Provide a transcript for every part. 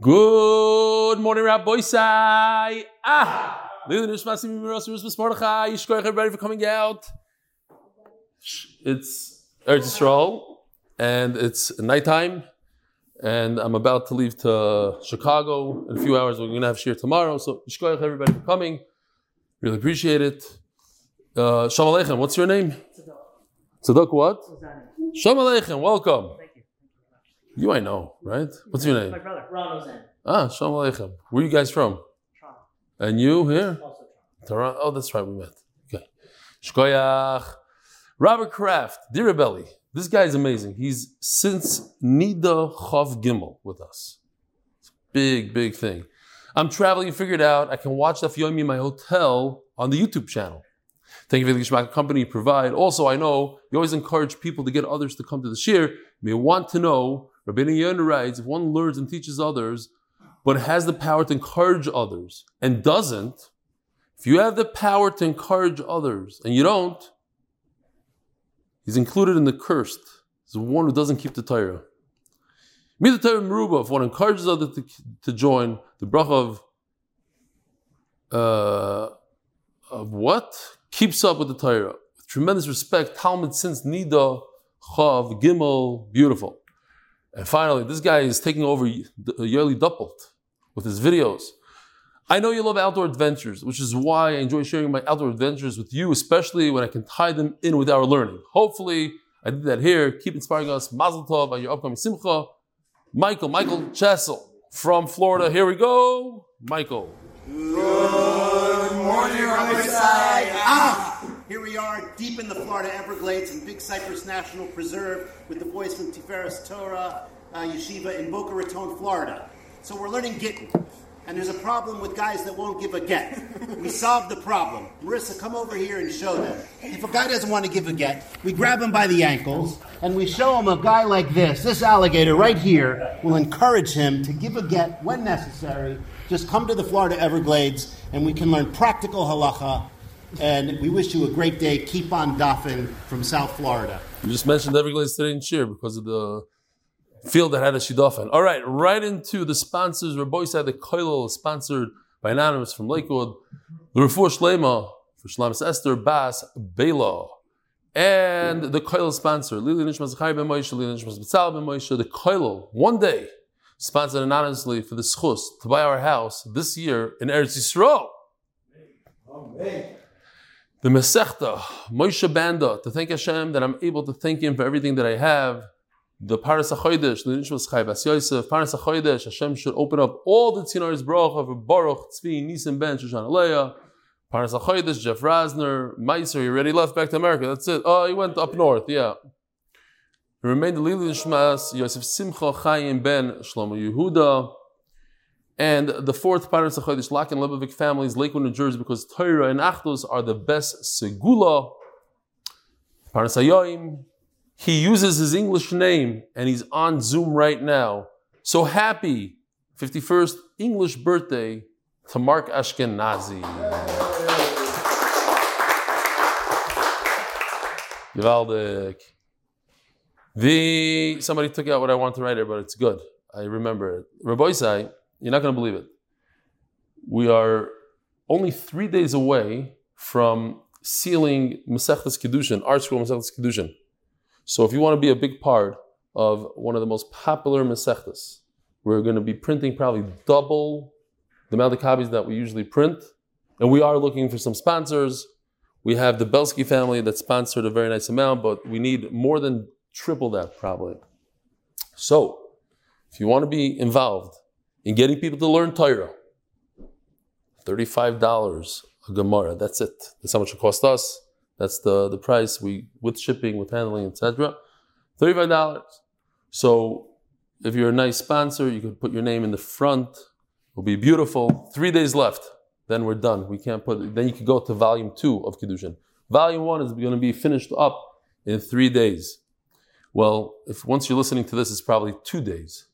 Good morning, Rabbosai. Ah, everybody for coming out. It's Eretz Yisrael, and it's nighttime, and I'm about to leave to Chicago in a few hours. We're going to have shiur tomorrow, so Yishkoyach everybody for coming. Really appreciate it. Uh, Shalom Aleichem, what's your name? Tzadok what? Shalom Aleichem, welcome. You. I know, right? What's your name? My brother, Ron Ozan. Ah, Shalom Aleichem. Where are you guys from? Toronto. And you here? Also Toronto. Oh, that's right, we met. Okay. Shkoyach. Robert Kraft, dear Belly. This guy is amazing. He's since Nida Chav Gimel with us. It's a big, big thing. I'm traveling, figured out I can watch Daf Yomi in my hotel on the YouTube channel. Thank you for the Gishmak company you provide. Also, I know you always encourage people to get others to come to the shiur. You may want to know, Rabbeinu Yonah writes, if one learns and teaches others, but has the power to encourage others and doesn't, if you have the power to encourage others and you don't, he's included in the cursed. He's the one who doesn't keep the Torah. Me the Torah Meruba, if one encourages others to, to join the bracha of, uh, of what? Keeps up with the Torah. With tremendous respect, Talmud since Nida, Chav, Gimel, beautiful. And finally, this guy is taking over the yearly Doppelt with his videos. I know you love outdoor adventures, which is why I enjoy sharing my outdoor adventures with you, especially when I can tie them in with our learning. Hopefully, I did that here. Keep inspiring us. Mazel tov on your upcoming simcha. Michael, Michael Chessel from Florida. Here we go. Michael. Good morning, Rabbi. Ah, here we are, deep in the Florida Everglades in Big Cypress National Preserve, with the boys from Tiferes Torah uh, Yeshiva in Boca Raton, Florida. So we're learning Gittin, and there's a problem with guys that won't give a get. We solved the problem. Marissa, come over here and show them. If a guy doesn't want to give a get, we grab him by the ankles and we show him a guy like this. This alligator right here will encourage him to give a get when necessary. Just come to the Florida Everglades and we can learn practical halacha. And we wish you a great day. Keep on doffing from South Florida. You just mentioned Everglades today in cheer because of the field that had a shidofan. All right, right into the sponsors. Rabbi said the Koilel is sponsored by Anonymous from Lakewood. The Refuah Shlema for Shlamis Esther Bas Bela. And the Koilel sponsor, Lili Nishmas Chai Ben Moshe, Lili Nishmas Betzal Ben Moshe. The Koilel, one day, sponsored anonymously for the Schus to buy our house this year in Eretz Yisrael. The Masechta, Moshe Banda, to thank Hashem that I'm able to thank Him for everything that I have. The Paras HaChodesh, the Nishmas Chai Bas Yosef, Paras HaChodesh, Hashem should open up all the Tzinoros Baruch of Baruch, Tzvi, Nissim Ben, Shoshana Lea, Paras HaChodesh, Jeff Rosner, Maaser, he already left back to America, that's it. Oh, he went up north, yeah. He remained the Lili Nishmas, Yosef Simcha Chaim Ben, Shlomo Yehuda, and the fourth Paras HaChodesh, Lock and Lebovic families, Lakewood, New Jersey, because Torah and Achdus are the best Segula. Paras he uses his English name and he's on Zoom right now. So happy 51st English birthday to Mark Aschkenasy. Gewaldig. The somebody took out what I wanted to write here, but it's good. I remember it. Rabbosai, you're not going to believe it. We are only three days away from sealing Masechtas Kiddushin, Art School Masechtas Kiddushin. So if you want to be a big part of one of the most popular Masechtas, we're going to be printing probably double the amount of copies that we usually print. And we are looking for some sponsors. We have the Belsky family that sponsored a very nice amount, but we need more than triple that probably. So if you want to be involved in getting people to learn Torah, $35 a Gemara, that's it. That's how much it cost us. That's the, the price we with shipping, with handling, etc. Thirty-five dollars. So if you're a nice sponsor, you could put your name in the front. It'll be beautiful. Three days left. Then we're done. We can't put. Then you could go to volume two of Kiddushin. Volume one is going to be finished up in three days. Well, if once you're listening to this, it's probably two days.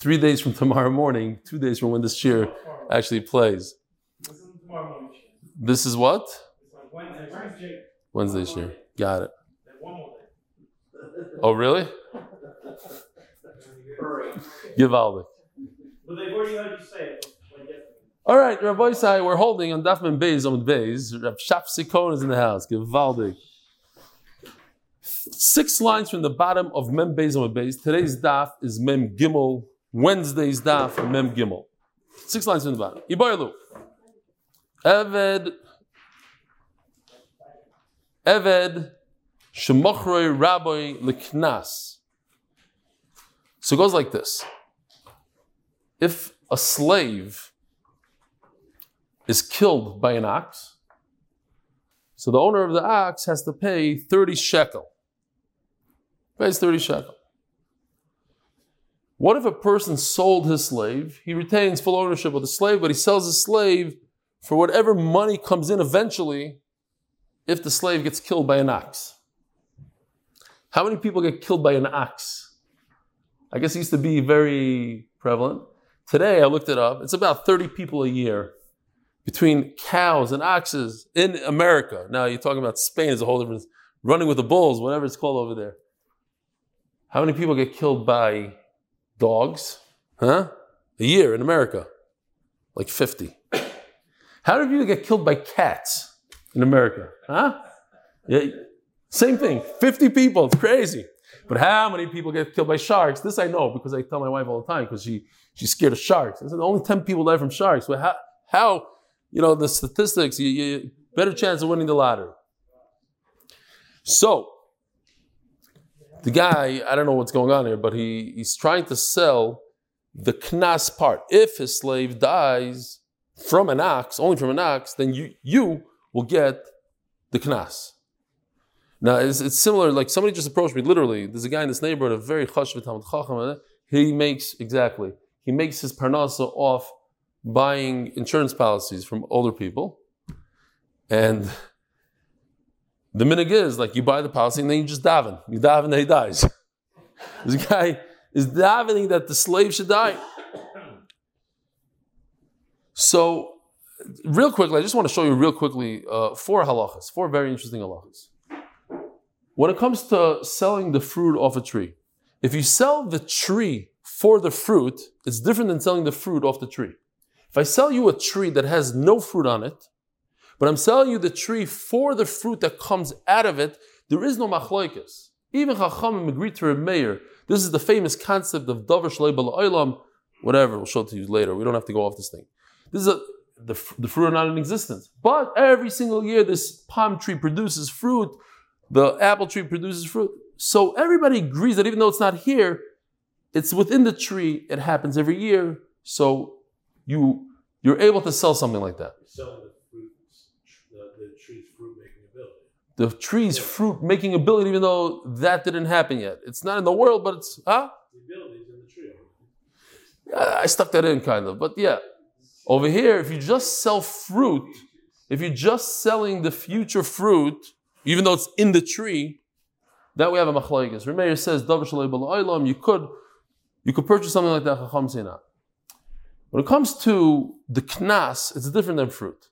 Three days from tomorrow morning. Two days from when this year actually plays. This is what Wednesday year. Got it. Oh, really? Givaldik. But they've. All right, Rabbosai, we're holding on Daf Mem Beis on Beis. Rav Shaf Sikon is in the house. Givaldik. Six lines from the bottom of Mem Beis on Beis. Today's Daf is Mem Gimel. Wednesday's Daf Mem Gimel. Six lines from the bottom. Ibaylu. Eved. Eved. Shemochroi Rabbi Liknas. So it goes like this. If a slave is killed by an ox, so the owner of the ox has to pay 30 shekel. Pays 30 shekel. What if a person sold his slave? He retains full ownership of the slave, but he sells his slave for whatever money comes in eventually if the slave gets killed by an ox. How many people get killed by an ox? I guess it used to be very prevalent. Today, I looked it up. It's about 30 people a year between cows and oxes in America. Now, you're talking about Spain, is a whole different thing. running with the bulls, whatever it's called over there. How many people get killed by dogs? Huh? A year in America? Like 50. How many people get killed by cats in America? Huh? Yeah, same thing. 50 people. It's crazy. But how many people get killed by sharks? This I know because I tell my wife all the time because she, she's scared of sharks. I said, only 10 people die from sharks. Well, how, how you know, the statistics, you, you better chance of winning the lottery. So, the guy, I don't know what's going on here, but he, he's trying to sell the knas part. If his slave dies from an ox, only from an ox, then you, you will get the knas. Now, it's, it's similar, like somebody just approached me, literally, there's a guy in this neighborhood, a very chashav Chacham, he makes, exactly, he makes his parnasa off buying insurance policies from older people. And the minig is like you buy the policy and then you just daven. You daven that he dies. this guy is davening that the slave should die. So, real quickly, I just want to show you real quickly uh, four halachas, four very interesting halachas. When it comes to selling the fruit off a tree, if you sell the tree for the fruit, it's different than selling the fruit off the tree. If I sell you a tree that has no fruit on it, but I'm selling you the tree for the fruit that comes out of it, there is no machloikas. Even Chacham agreed to Meir. This is the famous concept of davar shleibal oilam. Whatever, we'll show it to you later. We don't have to go off this thing. This is a, the, the fruit are not in existence. But every single year, this palm tree produces fruit. The apple tree produces fruit. So everybody agrees that even though it's not here, it's within the tree. It happens every year. So you you're able to sell something like that. Selling the fruit, the, the tree's fruit making ability. The tree's fruit making ability, even though that didn't happen yet. It's not in the world, but it's huh? In the tree. I stuck that in kind of, but yeah. Over here, if you just sell fruit, if you're just selling the future fruit, even though it's in the tree, that we have a machlaikas. Remeir says, you could you could purchase something like that, Chacham. When it comes to the knas, it's different than fruit.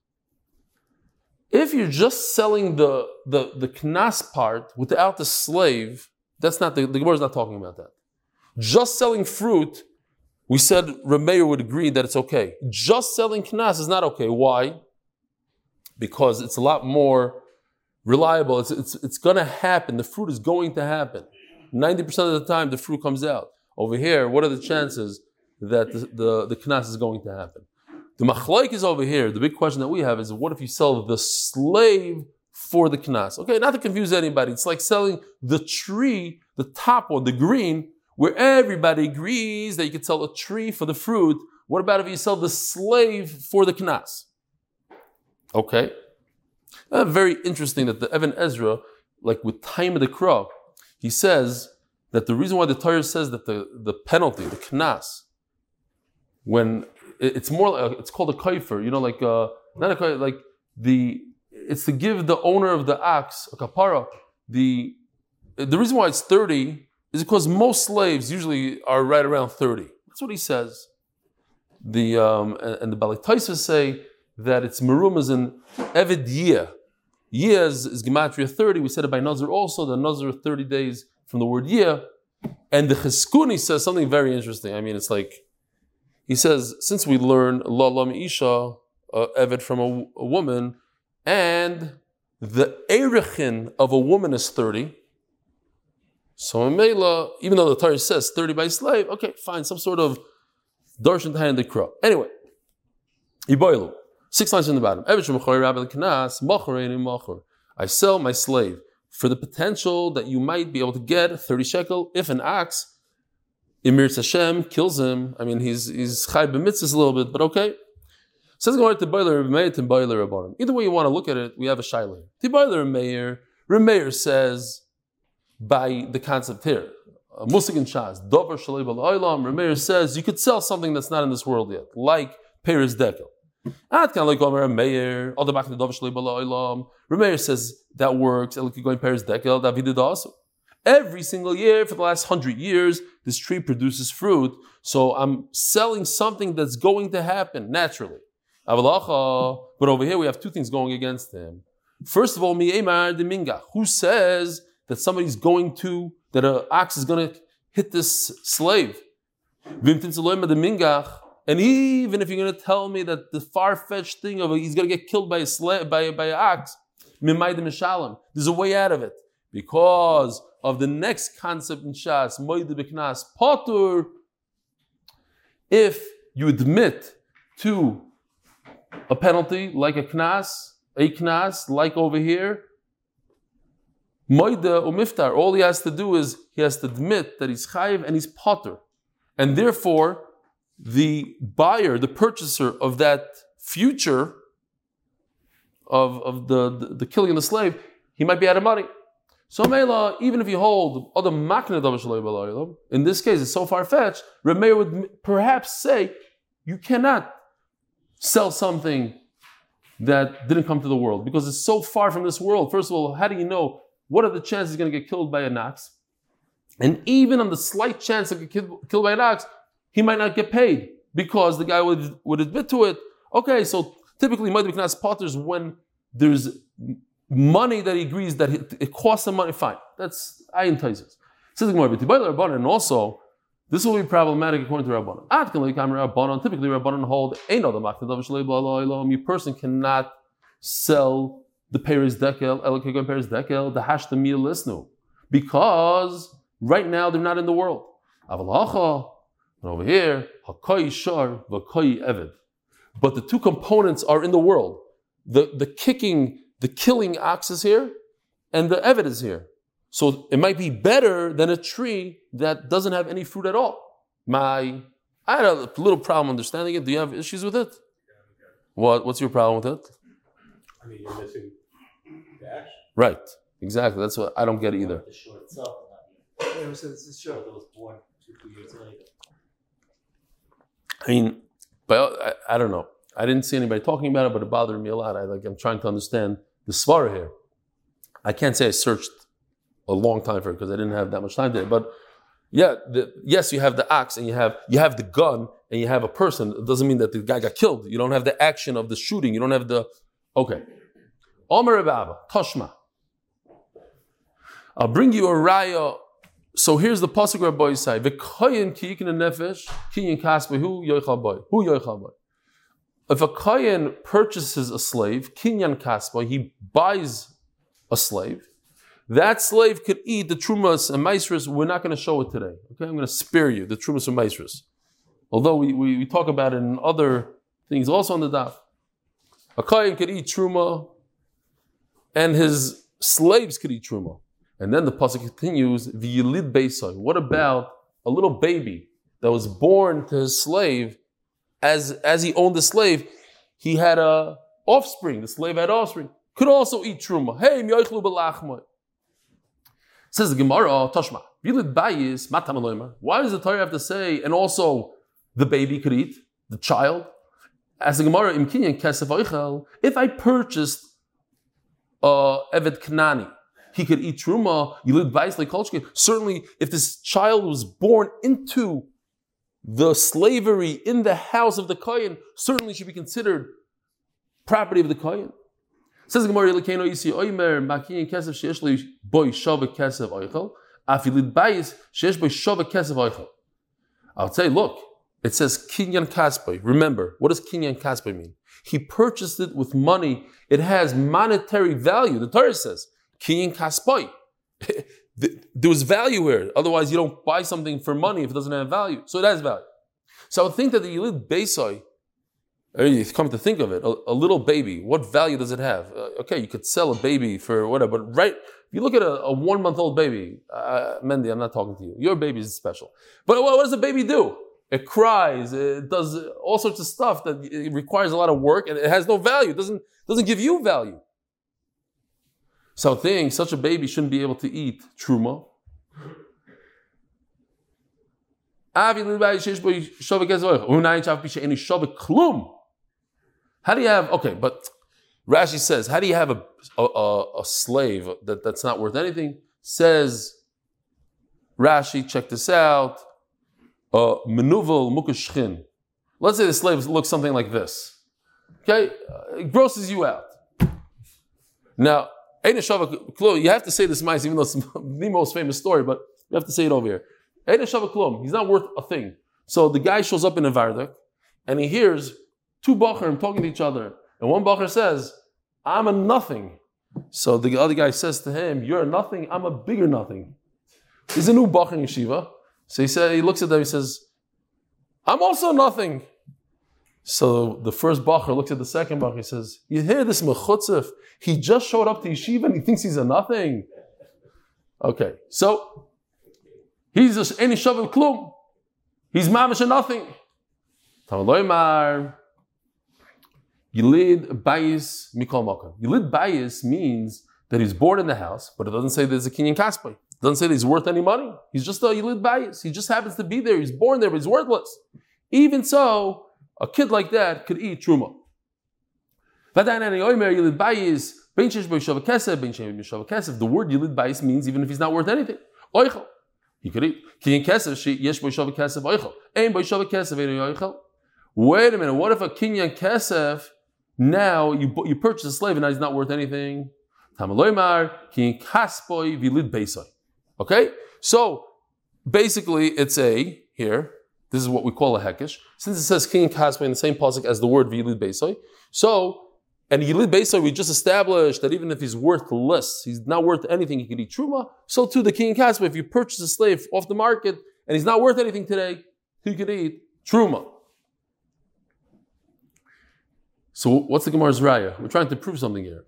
If you're just selling the, the, the knas part without the slave, that's not the, the Gemara is not talking about that. Just selling fruit, we said Rameir would agree that it's okay. Just selling knas is not okay. Why? Because it's a lot more reliable. It's, it's, it's going to happen. The fruit is going to happen. 90% of the time, the fruit comes out. Over here, what are the chances that the, the, the knas is going to happen? The machlaik is over here. The big question that we have is what if you sell the slave for the knas? Okay, not to confuse anybody. It's like selling the tree, the top one, the green, where everybody agrees that you can sell a tree for the fruit. What about if you sell the slave for the knas? Okay. Uh, very interesting that the Ibn Ezra, like with time of the crow, he says that the reason why the Torah says that the, the penalty, the knas, when it's more like, it's called a kaifer, you know, like uh, not a kaifer, like the it's to give the owner of the ox a kapara. The the reason why it's thirty is because most slaves usually are right around thirty. That's what he says. The um, and, the Balitaisa say that it's merumas in evid yeh. Yeh is, is gematria thirty. We said it by Nazir also. The Nazir thirty days from the word year. And the Chizkuni says something very interesting. I mean, it's like he says, since we learn la lam isha, uh, evid from a, a woman, and the erechin of a woman is 30, so in Mela, even though the Torah says 30 by slave, okay, fine, some sort of darshan tahan the. Anyway, Iboilu, six lines from the bottom. I sell my slave for the potential that you might be able to get 30 shekel if an ox, Emir Hashem, kills him. I mean, he's he's chai b'mitzvahs a little bit, but okay. Says going to boiler boiler. Either way you want to look at it, we have a shaila. Tiboiler Meir, Remeir says by the concept here. Musik and Shas, Dover Shalei Olam, Remeir says you could sell something that's not in this world yet, like Paris Dekel. Ad kan like Omer Meir, all the back to Dover Shalei Olam. Remeir says that works, going Paris Dekel, did also. Every single year for the last hundred years, this tree produces fruit. So I'm selling something that's going to happen naturally. But over here we have two things going against him. First of all, Mi'emar de Minga, who says that somebody's going to, that an ox is going to hit this slave. And even if you're going to tell me that the far-fetched thing of he's going to get killed by a slave, by, by an ox, there's a way out of it. Because of the next concept in Shas, Moide Beknas Potur, if you admit to a penalty like a knas, a knas, like over here, Moida umiftar, all he has to do is he has to admit that he's chayiv and he's potter. And therefore, the buyer, the purchaser of that future of, of the, the, the killing of the slave, he might be out of money. So Mela, even if you hold other makna in this case it's so far fetched, Remeir would perhaps say you cannot sell something that didn't come to the world because it's so far from this world. First of all, how do you know what are the chances he's going to get killed by an ox? And even on the slight chance of get killed by an ox, he might not get paid because the guy would, would admit to it. Okay, so typically, Ma'id Knas potters when there's money that he agrees that it costs him money. Fine, that's ayin taisus. Says the and also this will be problematic according to Rabbanon. Ad kan Rabbanon. Typically, Rabbanon hold ain't no the You person cannot sell the Paris Dekel, Elokegam Paris Dekel, the Hash the Meal Lisnu, because right now they're not in the world. Avalacha, over here, Hakoy Shar. But the two components are in the world. The, the kicking, the killing ox is here, and the Evid is here. So it might be better than a tree that doesn't have any fruit at all. My, I had a little problem understanding it. Do you have issues with it? What, what's your problem with it? I mean, you're missing dash. Right. Exactly. That's what I don't get either. The short itself. Yeah, so it's Short was born two, years later. I mean, but I, I don't know. I didn't see anybody talking about it, but it bothered me a lot. I like I'm trying to understand the svara here. I can't say I searched a long time for it because I didn't have that much time today. But yeah, the, yes, you have the axe and you have you have the gun and you have a person. It doesn't mean that the guy got killed. You don't have the action of the shooting. You don't have the okay. Omer Abba, Toshma. I'll bring you a raya. So here's the pasuk boy say, "V'koyin kiyikin nefesh kiyin kasbehu yoichal boy hu yoichal boy." If a kohen purchases a slave, kinyan kasba, he buys a slave. That slave could eat the trumas and maestras. We're not going to show it today. Okay, I'm going to spare you the trumas and maestras. Although we, we, we, talk about it in other things, also on the daf. A kohen could eat truma, and his slaves could eat truma. And then the pasuk continues, the yilid beisai. What about a little baby that was born to his slave? As as he owned the slave, he had a offspring. The slave had offspring. Could also eat truma. Hey, miyoichlu belachmai. Says the Gemara, Toshma, bayis matam Why does the Torah have to say, and also the baby could eat, the child? As the Gemara, imkinyan kesef if I purchased uh, Evet Knani, he could eat truma, yilid bayis lekolchke. Certainly, if this child was born into the slavery in the house of the Kohen, certainly should be considered property of the Kohen. Says Gemara, "Lekeno yisi oimer makin kesef sheyesh li boy shava kesef oichel afilid bayis sheyesh boy shava kesef oichel." I would say, look, it says kinyan kaspai. Remember, what does kinyan kaspai mean? He purchased it with money. It has monetary value. The Torah says kinyan kaspai. there was value here. Otherwise, you don't buy something for money if it doesn't have value. So it has value. So I would think that the Yilid Beisai, you come to think of it, a, a, little baby, what value does it have? Uh, okay, you could sell a baby for whatever, but right, if you look at a, a one month old baby, uh, Mendy, I'm not talking to you. Your baby is special. But what, what does the baby do? It cries, it does all sorts of stuff that it requires a lot of work and it has no value. It doesn't, doesn't give you value. So think such a baby shouldn't be able to eat truma. How do you have, okay, but Rashi says, how do you have a, a, a slave that, that's not worth anything? Says Rashi, check this out. Menuvel mukashchin. Let's say the slave looks something like this. Okay, it grosses you out. Now, you have to say this mice, even though it's the most famous story, but you have to say it over here. He's not worth a thing. So the guy shows up in a Vardak and he hears two Bacharim talking to each other. And one Bachar says, I'm a nothing. So the other guy says to him, You're a nothing, I'm a bigger nothing. He's a new Bachar in Yeshiva. So he said, he looks at them, he says, I'm also nothing. So the first Bachar looks at the second Bachar, he says, You hear this Mechutzef? He just showed up to Yeshiva and he thinks he's a nothing. Okay, so He's just any shavu klum. He's mamish and nothing. Tamaloymar. Yilid bayis mikol makam. Yilid bayis means that he's born in the house, but it doesn't say there's a kinyan kaspai. It doesn't say that he's worth any money. He's just a yilid bayis. He just happens to be there. He's born there, but he's worthless. Even so, a kid like that could eat truma. The word yilid bayis means even if he's not worth anything. You could eat. Kinyan kesef, oichel. Oichel. Wait a minute, what if a kinyan kesef, now you, you purchase a slave and now he's not worth anything? Okay? So, basically, it's a, here, this is what we call a hekesh. Since it says kinyan kaspoy in the same pasuk as the word vilid beisoy, so and Yilid Beisar, we just established that even if he's worthless, he's not worth anything, he could eat Truma. So too, the king and Kaspa, if you purchase a slave off the market and he's not worth anything today, he could eat Truma. So what's the Gemara's raya? We're trying to prove something here.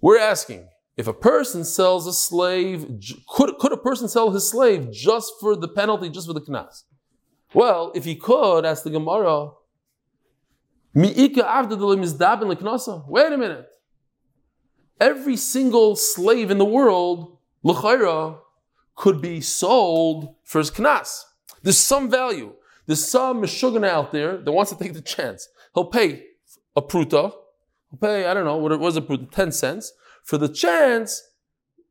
We're asking, if a person sells a slave, could, could a person sell his slave just for the penalty, just for the knas? Well, if he could, ask the Gemara, Wait a minute. Every single slave in the world, l'chayra, could be sold for his knas. There's some value. There's some mishugan out there that wants to take the chance. He'll pay a pruta. He'll pay, I don't know, what it was a pruta, 10 cents. For the chance,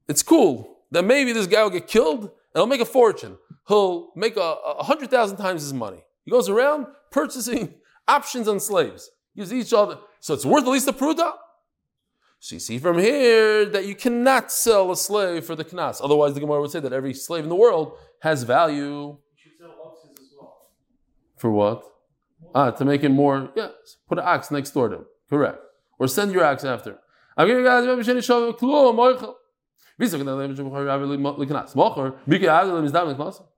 it's cool. That maybe this guy will get killed and he'll make a fortune. He'll make a, a hundred thousand times his money. He goes around purchasing options on slaves. Gives each other. So it's worth at least a pruta. So you see from here that you cannot sell a slave for the knas. Otherwise, the Gemara would say that every slave in the world has value. You should sell oxes as well. For what? Ah, to make it more. Yeah, put an ox next door to him. Correct. Or send your ox after.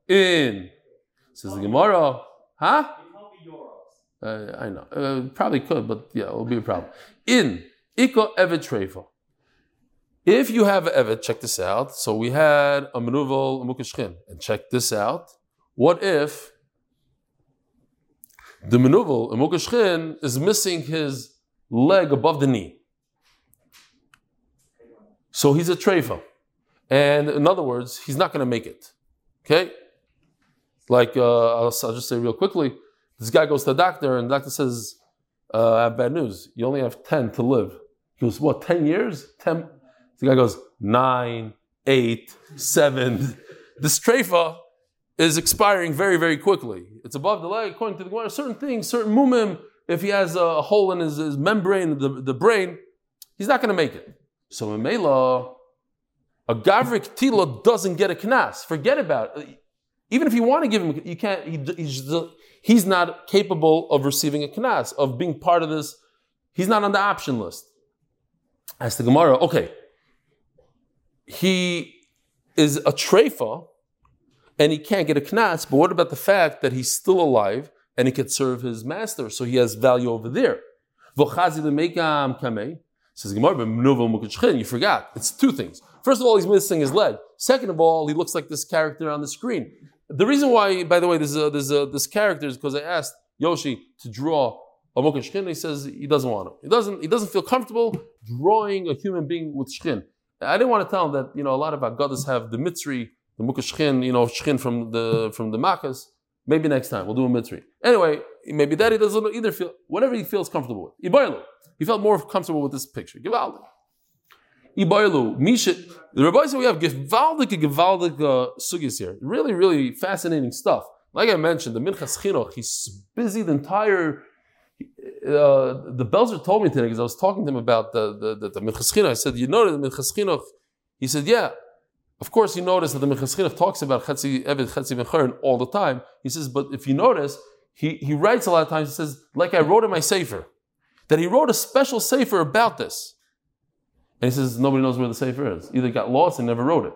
In. Says the Gemara. Huh? Uh, I know. Uh, probably could, but yeah, it will be a problem. In Iko Evet Treifa. If you have Evet, check this out. So we had a Menuvel Mukashchin. And check this out. What if the Menuvel Mukashchin is missing his leg above the knee? So he's a Treifa. And in other words, he's not going to make it. Okay? Like, uh, I'll, I'll just say real quickly this guy goes to the doctor, and the doctor says, uh, I have bad news. You only have 10 to live. He goes, What, 10 years? 10. The guy goes, Nine, eight, seven. This treifa is expiring very, very quickly. It's above the leg, according to the Gemara. Certain things, certain mumim, if he has a hole in his, his membrane, the, the brain, he's not going to make it. So in Mela, a Gavrik Tila doesn't get a knas. Forget about it. Even if you want to give him, you can't. He, he's, he's not capable of receiving a knas, of being part of this. He's not on the option list. As the Gemara, okay, he is a treifa and he can't get a knas, but what about the fact that he's still alive and he could serve his master, so he has value over there? Says Gemara. You forgot. It's two things. First of all, he's missing his leg. Second of all, he looks like this character on the screen. The reason why, by the way, a, this character is because I asked Yoshi to draw a shchin. He says he doesn't want to. He doesn't. He doesn't feel comfortable drawing a human being with shchin. I didn't want to tell him that you know a lot of Agadas have the mitzri, the mukach shchin, you know shchin from the from the makas. Maybe next time we'll do a mitzri. Anyway, maybe that he doesn't either feel whatever he feels comfortable with. Ibaylu. He felt more comfortable with this picture. Givaldik. Ibaylu. Misha. The rabbi said we have givaldik givaldik uh, sugis here. Really, really fascinating stuff. Like I mentioned, the Minchas Chinuch, he's busy the entire. Uh, the Belzer told me today because I was talking to him about the the, the, the Minchas Chinuch. I said, "You know the Minchas Chinuch." He said, "Yeah." Of course, you notice that the Minchas Chinuch talks about Chetzi Eved Chetzi Mecharin all the time. He says, but if you notice, he, he writes a lot of times. He says, like I wrote in my sefer, that he wrote a special sefer about this. And he says nobody knows where the sefer is. Either got lost and never wrote it.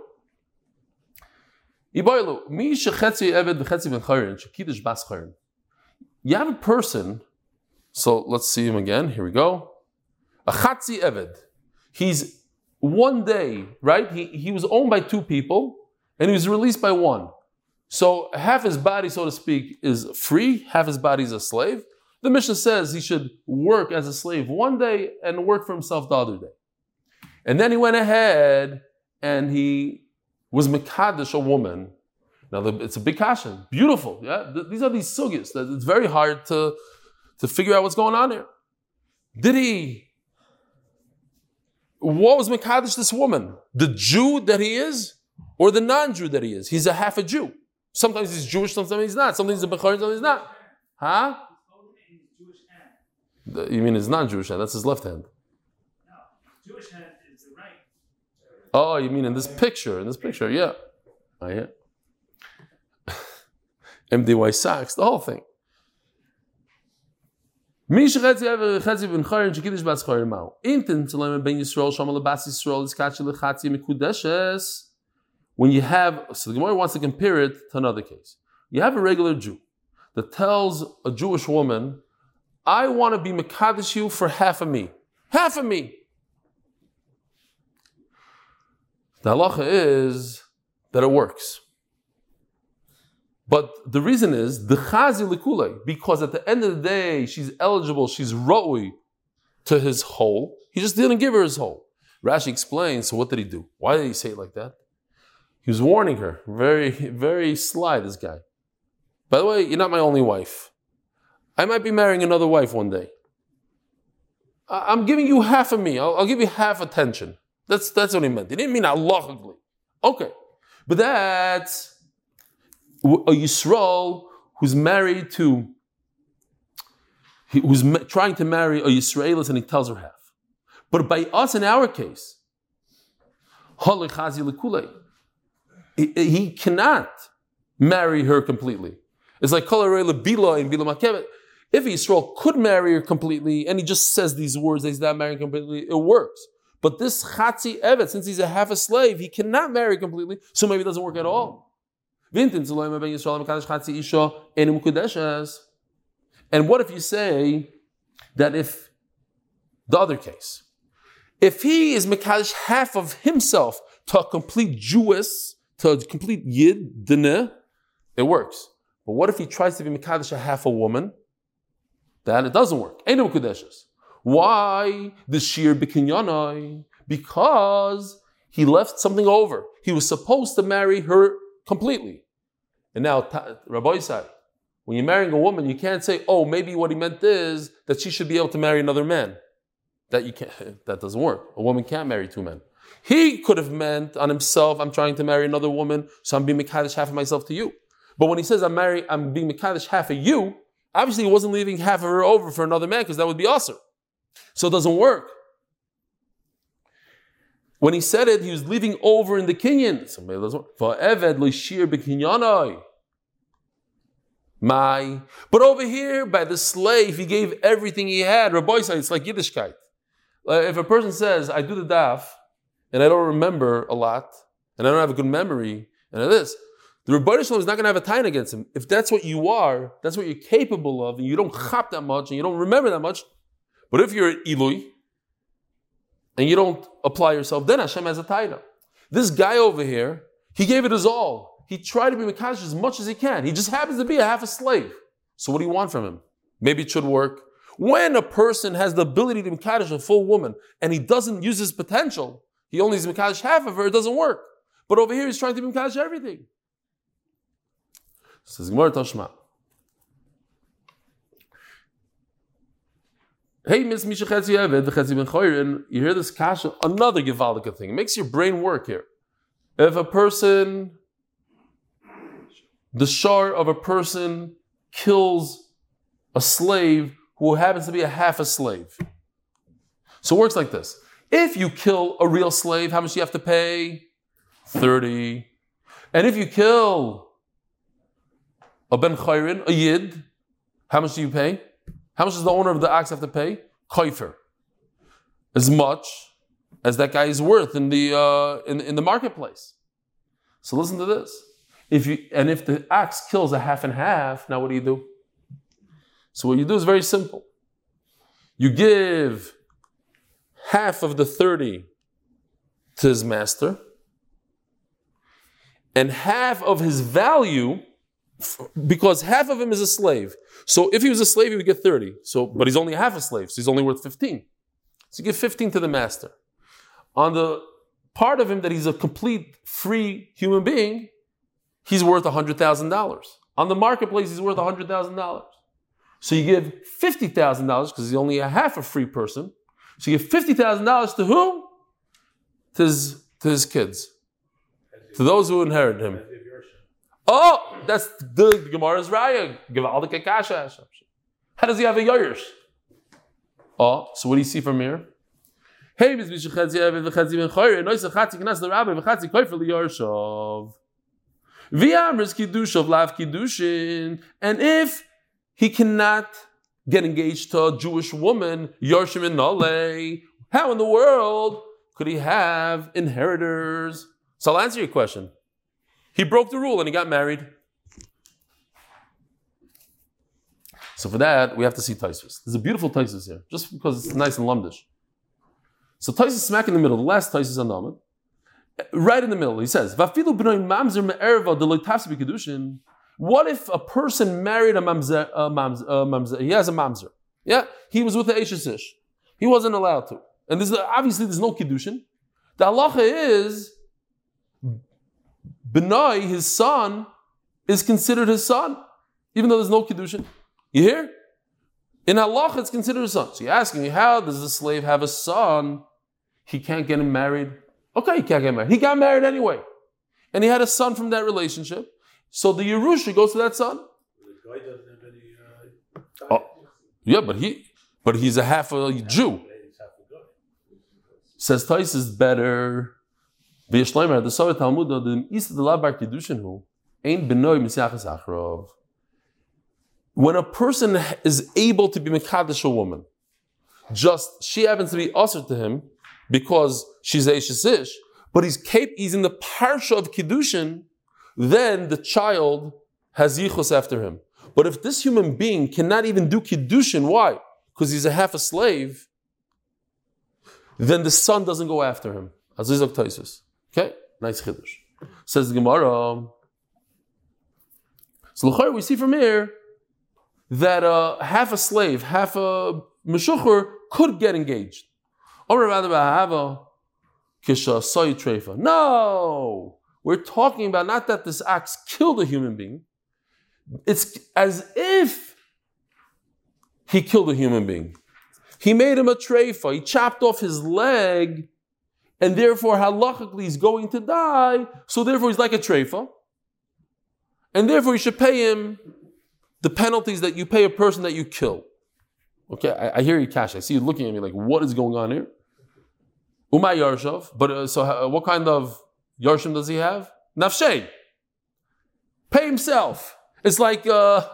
You have a person, so let's see him again. Here we go. A chatzi eved. He's one day, right? He, he was owned by two people and he was released by one. So half his body, so to speak, is free, half his body is a slave. The Mishnah says he should work as a slave one day and work for himself the other day. And then he went ahead and he was Mekadesh, a woman. Now it's a big kasha, beautiful. Yeah, these are these sugis that it's very hard to, to figure out what's going on here. Did he? What was Mekadesh this woman? The Jew that he is, or the non-Jew that he is? He's a half a Jew. Sometimes he's Jewish, sometimes he's not. Sometimes he's a Bechar, sometimes he's not. Huh? You mean his non-Jewish hand? That's his left hand. No, Jewish hand is the right. Oh, you mean in this picture? In this picture, yeah. Oh, yeah. MDY socks, the whole thing. When you have, so the Gemara wants to compare it to another case. You have a regular Jew that tells a Jewish woman, I want to be Mekadesh you for half of me. Half of me. The halacha is that it works. But the reason is the chazi likule, because at the end of the day, she's eligible, she's roi to his whole. He just didn't give her his whole. Rashi explains, so what did he do? Why did he say it like that? He was warning her. Very, very sly, this guy. By the way, you're not my only wife. I might be marrying another wife one day. I- I'm giving you half of me. I'll, I'll give you half attention. That's, that's what he meant. He didn't mean halachically. Okay. But that's a Yisrael who's married to, who's ma- trying to marry a Yisraelis and he tells her half. But by us, in our case, Halichazi Likulei, he, he cannot marry her completely. It's like Kol Bila in Bila Makebet. If Yisrael could marry her completely and he just says these words that he's not marrying completely, it works. But this Chatzi Evet, since he's a half a slave, he cannot marry completely, so maybe it doesn't work at all. And what if you say that if the other case, if he is Mekadosh half of himself to a complete Jewess, to a complete Yid, Dineh, it works. But what if he tries to be Mekadosh a half a woman? Then it doesn't work. Ain't no Kudeshes. Why the sheer bikinyanai? Because he left something over. He was supposed to marry her completely. And now, Rabbi said, when you're marrying a woman, you can't say, oh, maybe what he meant is that she should be able to marry another man. That you can't, that doesn't work. A woman can't marry two men. He could have meant on himself, I'm trying to marry another woman, so I'm being Mekadesh half of myself to you. But when he says I'm married, I'm being Mekadesh half of you, obviously he wasn't leaving half of her over for another man because that would be awesome. So it doesn't work. When he said it, he was leaving over in the kinyan. So. My. But over here, by the slave, he gave everything he had. Rabbi said it's like Yiddishkeit. If a person says, I do the daf, and I don't remember a lot, and I don't have a good memory, and this, the Rebbeinu Shalom is not going to have a time against him. If that's what you are, that's what you're capable of, and you don't chop that much, and you don't remember that much, but if you're an Ilui, and you don't apply yourself, then Hashem has a taina. This guy over here, he gave it his all. He tried to be Mekadosh as much as he can. He just happens to be a half a slave. So what do you want from him? Maybe it should work. When a person has the ability to Mekadosh a full woman, and he doesn't use his potential, he only is Mekadosh half of her, it doesn't work. But over here, he's trying to be everything. Says Gemara Tashma. Hey, Miss Misha Chetzi Eved, Chetzi Ben Choyrin, you hear this kasha, another Givaldica thing. It makes your brain work here. If a person, the shar of a person kills a slave who happens to be a half a slave. So it works like this. If you kill a real slave, how much do you have to pay? 30. And if you kill a ben chayrin, a yid, how much do you pay? How much does the owner of the ox have to pay? Koifer. As much as that guy is worth in the uh, in, in the marketplace. So listen to this. If you and if the ox kills a half and half, now what do you do? So what you do is very simple. You give half of the 30 to his master, and half of his value because half of him is a slave. So if he was a slave, he would get 30. So, but he's only half a slave, so he's only worth 15. So you give 15 to the master. On the part of him that he's a complete free human being, he's worth $100,000. On the marketplace, he's worth $100,000. So you give $50,000 because he's only a half a free person. So you give $50,000 to whom? To his, to his kids. To those who inherit him. Oh, that's the Gemara's raya. Givaldik kasha. How does he have a yoyers? Oh, so what do you see from here? Hey, Miz Mishachetzi Eved v'chetzi ben Choyer, nois achatzi knas the rabbi v'chatzi koifer liyorshov. V'yamris kiddushav lav kiddushin. And if he cannot get engaged to a Jewish woman, Yorshim in Nale, how in the world could he have inheritors? So I'll answer your question. He broke the rule and he got married. So for that, we have to see Taisus. There's a beautiful Taisus here, just because it's nice and lumdish. So Taisus smack in the middle, the last Taisus on Naman, right in the middle, he says. What if a person married a mamzer, a mamzer, a mamzer, he has a mamzer, yeah, he was with the Eishesish, he wasn't allowed to, and there's obviously there's no kiddushin. The halacha is Benai, his son, is considered his son, even though there's no Kiddushin. You hear? In Allah, it's considered a son. So you're asking me, how does the slave have a son? He can't get him married. Okay, he can't get married. He got married anyway. And he had a son from that relationship. So the Yerusha goes to that son. The guy doesn't have any. Uh, Oh, yeah, but he but he's a half a Jew. He's half a guy. Says Tais is better. V'yishleimer, the Sovet Talmud, the Isa de Labar Kiddushin hu, ain't benoi misyachas achrov. When a person is able to be Mekadosh a woman, just she happens to be usher to him because she's a Ish, but he's cap- he's in the parsha of Kiddushin, then the child has yichus after him. But if this human being cannot even do Kiddushin, why? Because he's a half a slave, then the son doesn't go after him. Azizok Taisus. Okay, nice chiddush. Says the Gemara. So we see from here that uh, half a slave, half a meshucher could get engaged. Or rather. No, we're talking about not that this axe killed a human being. It's as if he killed a human being. He made him a treifa. He chopped off his leg and therefore halachically he's going to die, so therefore he's like a treifa, and therefore you should pay him the penalties that you pay a person that you kill. Okay, I, I hear you, Cash. I see you looking at me like, what is going on here? Umay Yarshav, but uh, so uh, what kind of Yarshim does he have? Nafshay. Pay himself. It's like uh,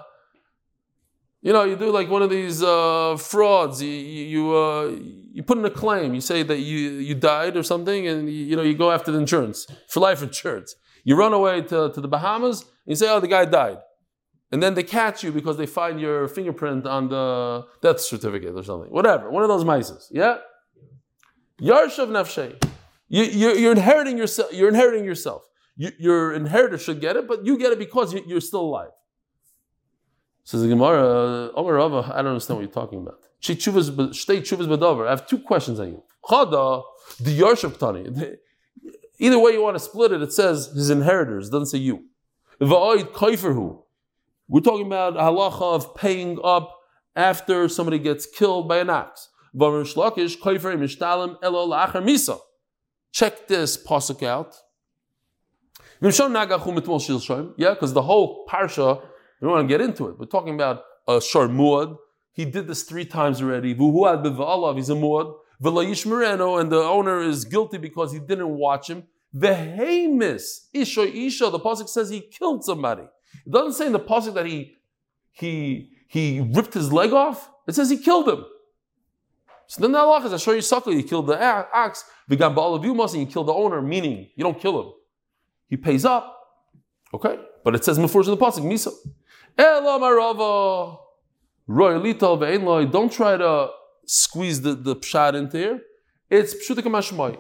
You know, you do like one of these uh, frauds. You you uh, you put in a claim. You say that you you died or something, and you, you know you go after the insurance for life insurance. You run away to, to the Bahamas. And you say, "Oh, the guy died," and then they catch you because they find your fingerprint on the death certificate or something. Whatever, one of those mices. Yeah. Yarshav nafshay. You, you're inheriting yourself. You're inheriting yourself. You, your inheritor should get it, but you get it because you, you're still alive. Says the Gemara, uh, Omer Rava, I don't understand what you're talking about. I have two questions on you. Chada, Tani. Either way you want to split it, it says his inheritors, it doesn't say you. We're talking about halacha of paying up after somebody gets killed by an la'achar misa. Check this pasuk out. Um yeah, because the whole parsha, we don't want to get into it. We're talking about a shor muad. He did this three times already. He's a muad. V'layish and the owner is guilty because he didn't watch him. Vehemis, isha isha, the pasuk says he killed somebody. It doesn't say in the pasuk that he he he ripped his leg off. It says he killed him. So then the halach is I show you suckle, you killed the ox, began ba'al of and you kill the owner, meaning you don't kill him. He pays up. Okay? But it says Mufursh in the Pasuk, Misa. Don't try to squeeze the, the pshat into here. It's pshutik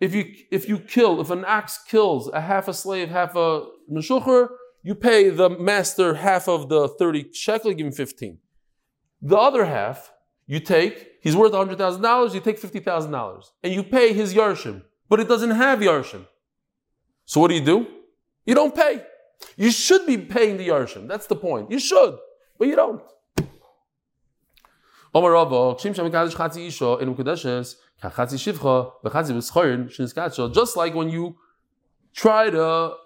If you if you kill, if an axe kills a half a slave, half a meshucher, you pay the master half of the 30 shekel, give him 15. The other half, you take, he's worth $100,000, you take $50,000. And you pay his yarshim. But it doesn't have yarshim. So what do you do? You don't pay. You should be paying the yarshim. That's the point. You should, but you don't. Just like when you try to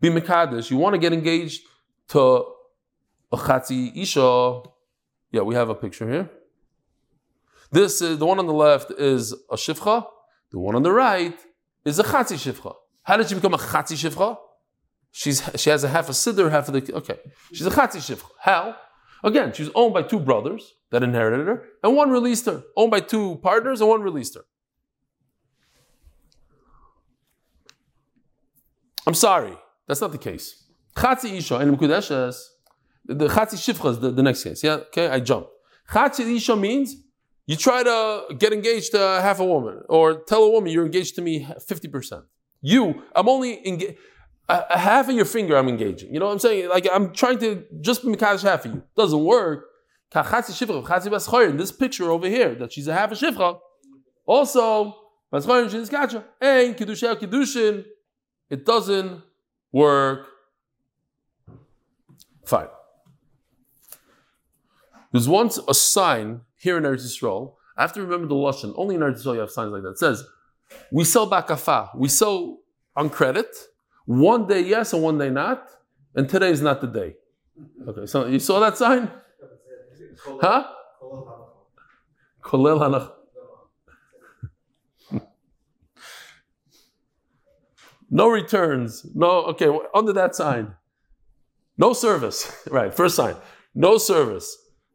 be Mekadesh, you want to get engaged to a Chatzi Isha. Yeah, we have a picture here. This is the one on the left is a Shivcha, the one on the right is a Chatzi Shivcha. How did she become a Chatzi Shivcha? She's, she has a half a siddur, half of the. Okay. She's a Chatzi Shivcha. How? Again, she's owned by two brothers that inherited her, and one released her. Owned by two partners, and one released her. I'm sorry, that's not the case. Chatzi Isha in Mukudeshes, the Chatzi Shivcha is the, the next case. Yeah, okay, I jump. Chatzi Isha means you try to get engaged to half a woman, or tell a woman you're engaged to me 50%. You, I'm only engaged. A half of your finger I'm engaging. You know what I'm saying? Like I'm trying to just be mekadosh half of you. Doesn't work. In this picture over here, that she's a half a shivcha. Also, it doesn't work. Fine. There's once a sign here in Eretz Yisrael. I have to remember the lashon. Only in Eretz Yisrael you have signs like that. It says we sell bakafa. We sell on credit. One day yes and one day not. And today is not the day. Okay, so you saw that sign? Huh? Kolel hanach. No returns. No, okay, under that sign. No service. Right, first sign. No service.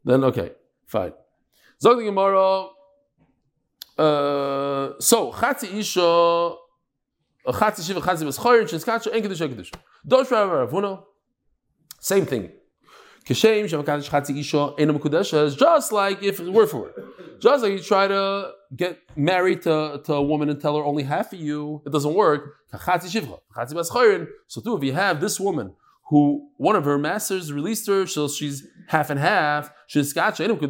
Then, okay, fine. Zog the Gemara, uh, so chatzi isha, chatzi shiva chatzi b'schoyer chinskacha en kedusha kedusha. Dosh Ravuna, same thing. Kishem shemakadosh chatzi isha enam kudesha is just like if word for word. Just like you try to get married to, to a woman and tell her only half of you, it doesn't work. Chatzi shiva chatzi b'schoyer. So too, if you have this woman who one of her masters released her, so she's half and half. She's skacha enam.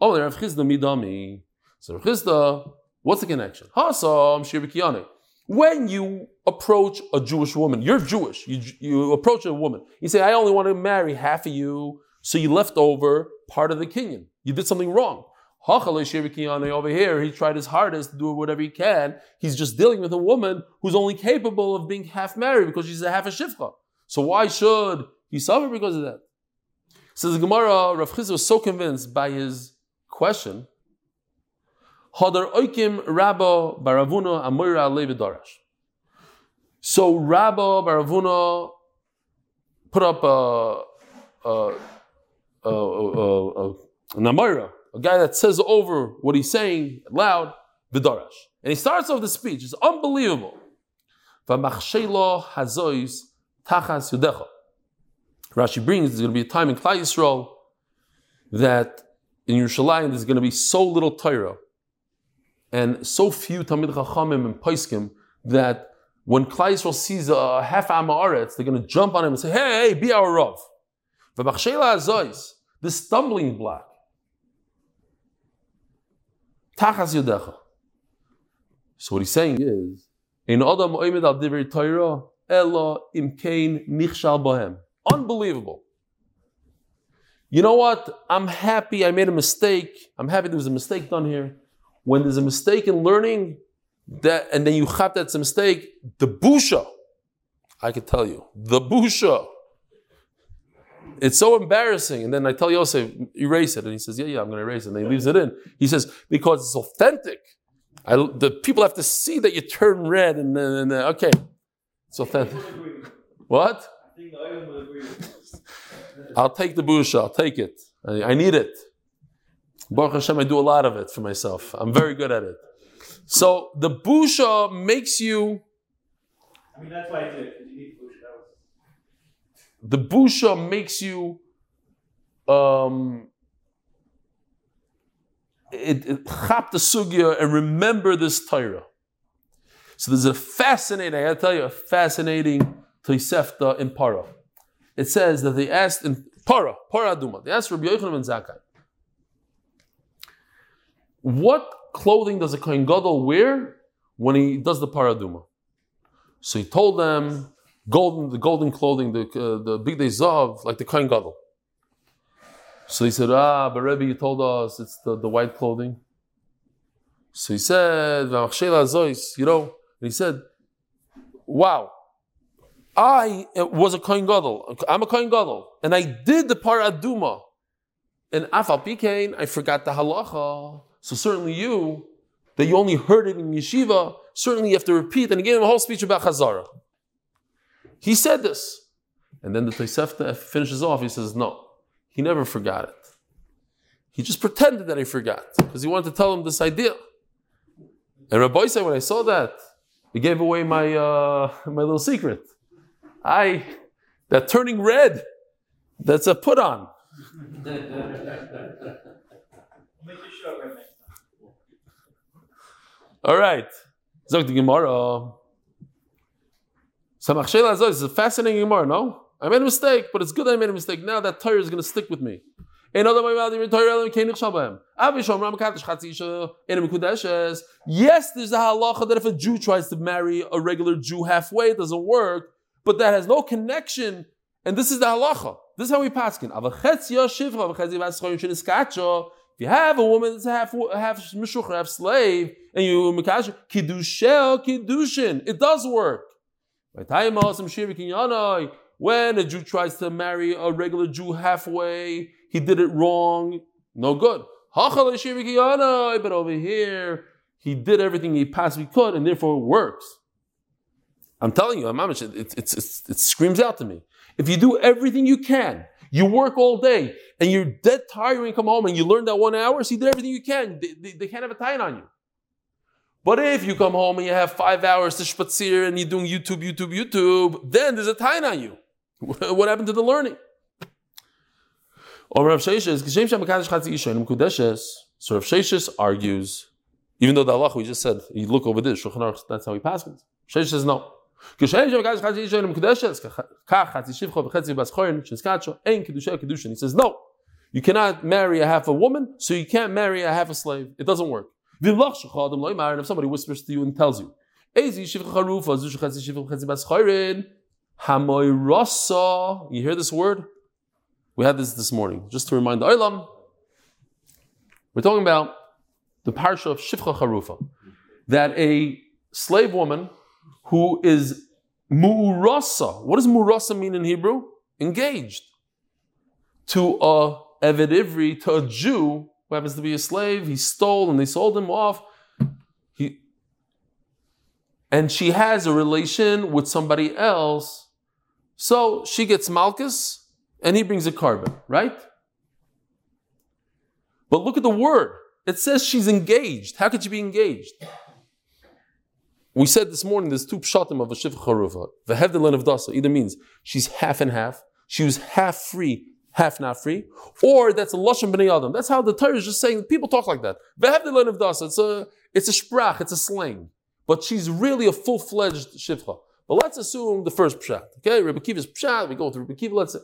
Oh, they're Chisda midami. So Chisda, what's the connection? Hasam shir When you approach a Jewish woman, you're Jewish. You, you approach a woman. You say, "I only want to marry half of you." So you left over part of the kinyan. You did something wrong. Over here, he tried his hardest to do whatever he can. He's just dealing with a woman who's only capable of being half married because she's a half a shivcha. So why should he suffer because of that? Says the Gemara, Rav Chisda was so convinced by his question Hadar Oikim Rabba Baravuna Amira Levidarash. So Rabba Baravuna put up a, a uh, uh, an Amira, a guy that says over what he's saying loud, Vidarash. And he starts off the speech. It's unbelievable. Rashi brings there's going to be a time in Klal Yisrael that in Yerushalayim there's going to be so little Torah and so few Talmid Chachamim and Paiskim that when Klal Yisrael sees a half Am Haaretz, they're going to jump on him and say, "Hey, hey be our Rav." This stumbling block. Tachas yudecha. So what he's saying is, in Adam Oimed al Divrei Torah, Ella imkain nichshal bohem. Unbelievable. You know what? I'm happy I made a mistake. I'm happy there was a mistake done here. When there's a mistake in learning, that and then you have that's a mistake, the busha, I could tell you, the busha. It's so embarrassing. And then I tell Yosef, erase it. And he says, Yeah, yeah, I'm going to erase it. And he leaves it in. He says, Because it's authentic. I, the people have to see that you turn red and then, and then okay, it's authentic. What? I'll take the busha. I'll take it. I, I need it. Baruch Hashem, I do a lot of it for myself. I'm very good at it. So the busha makes you. I mean, that's why I did You need to it. The busha makes you. Um, it, it chap the sugya and remember this Torah. So there's a fascinating, I gotta tell you, a fascinating Tosefta in Para. It says that they asked in Para, Para Aduma, they asked Rabbi Yochanan ben Zakkai, what clothing does a Kohen Gadol wear when he does the Para Aduma? So he told them, golden, the golden clothing, the, uh, the big day Zav, like the Kohen Gadol. So he said, ah, but Rebbe, you told us it's the, the white clothing. So he said, you know, and he said, wow, I was a Kohen Gadol. I'm a Kohen Gadol. And I did the Paraduma. And Afal Pikain, I forgot the halacha. So certainly you, that you only heard it in yeshiva, certainly you have to repeat. And he gave him a whole speech about Chazara. He said this. And then the Tosefta finishes off. He says, no, he never forgot it. He just pretended that he forgot because he wanted to tell him this idea. And Rabbi said, when I saw that, he gave away my uh, my little secret. I that turning red, that's a put on. All right. Zog the Gemara. Samachshel Azor is a fascinating Gemara, no? I made a mistake, but it's good I made a mistake. Now that Torah is going to stick with me. Yes, there's a halacha that if a Jew tries to marry a regular Jew halfway, it doesn't work. But that has no connection. And this is the halacha. This is how we paskin. If you have a woman that's half half mishuch, half slave, and you mekash kiddushel kiddushin, it does work. When a Jew tries to marry a regular Jew halfway, he did it wrong. No good. But over here, he did everything he possibly could, and therefore it works. I'm telling you, Mamish, it, it, it, it screams out to me. If you do everything you can, you work all day, and you're dead tired when you come home and you learn that one hour, so you did everything you can. They, they, they can't have a tie on you. But if you come home and you have five hours to spazier and you're doing YouTube, YouTube, YouTube, then there's a tie on you. what happened to the learning? So Rav Sheshes argues, even though the Allah we just said, you look over this, that's how he passes. Sheshes says no. Geshem Shem Mekadosh Chatzi Isha and Mekudeshes, Kach Chatzi Shivcho V'Chetzi Baschorin, Shenskacho, Ein Kedusha Kedushin. He says no. You cannot marry a half a woman, so you can't marry a half a slave. It doesn't work. And if somebody whispers to you and tells you, you hear this word? We had this this morning, just to remind the Olam. We're talking about the parsha of Shifcha Charufa, that a slave woman who is mu'urasa. What does mu'urasa mean in Hebrew? Engaged to a Eved Ivri, to a Jew who happens to be a slave. He stole and they sold him off. He, and she has a relation with somebody else. So she gets Malchus and he brings a carbon, right? But look at the word. It says she's engaged. How could she be engaged? We said this morning there's two pshatim of a shivcha charufa. The hevdelin of dasa either means she's half and half, she was half free, half not free, or that's a lashon b'nei adam. That's how the Torah is just saying. People talk like that. The hevdelin of dasa. It's a it's a sprach. It's a slang. But she's really a full fledged shivcha. But let's assume the first pshat. Okay, Rebbe Kiva's pshat. We go to Rebbe Kiva. Let's say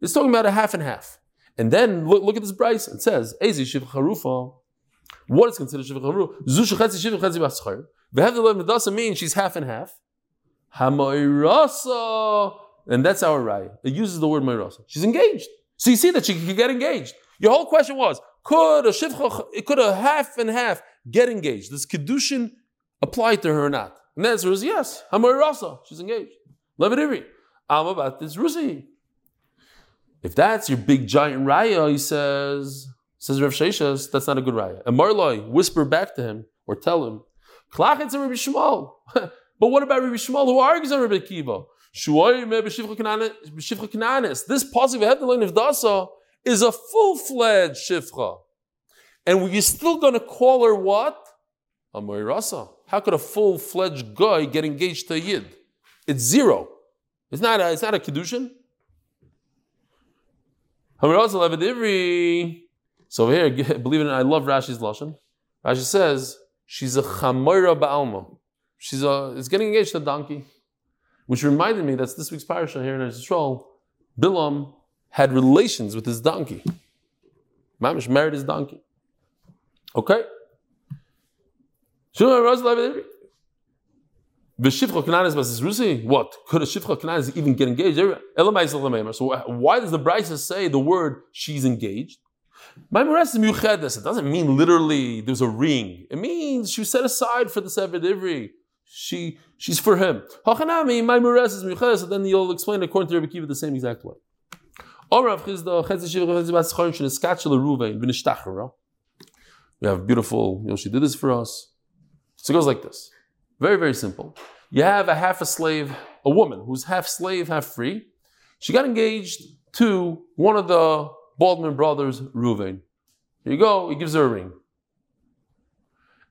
it's talking about a half and half. And then look, look at this Bryce. It says, Ezi Shiv Charufa. What is considered Shiv Charufa? Zu Shechetzi Shiv Chetzi Baschar. Vehevdelim doesn't mean she's half and half. Hamoirasa. And that's our right. It uses the word Moirasa. She's engaged. So you see that she could get engaged. Your whole question was, could a Shivcha, could a half and half get engaged? Does Kedushin apply to her or not? And the answer is yes. Hamoirasa. She's engaged. Levidiri. I'm about this Rusi. If that's your big giant raya, he says, says Rav Sheshas, that's not a good raya. And Marloi, whisper back to him or tell him, Klachetz and Rabbi Shmuel. but what about Rabbi Shmuel who argues on Rabbi Kiva? This positive headline of Dasa is a full-fledged shifcha. And we're still going to call her what? A Moirasa. How could a full-fledged guy get engaged to a Yid? It's zero. It's not a, it's not a Kedushin. So here, believe it or not, I love Rashi's lashon. Rashi says she's a chamoira ba'alma. She's a is getting engaged to a donkey, which reminded me that's this week's parasha here in Israel. Bilam had relations with his donkey. Mamish married his donkey. Okay. What could a shivcha Kananis even get engaged? So why does the Brisa say the word she's engaged? It doesn't mean literally there's a ring. It means she was set aside for the Sefer Ivri. She she's for him. Hachanami, my muras is muchedes. So then you'll explain according to Rebbe Kiva the same exact way. We have beautiful. Yoshi did this for us. So it goes like this. Very, very simple. You have a half a slave, a woman who's half slave, half free. She got engaged to one of the Baldwin brothers, Reuven. Here you go, he gives her a ring.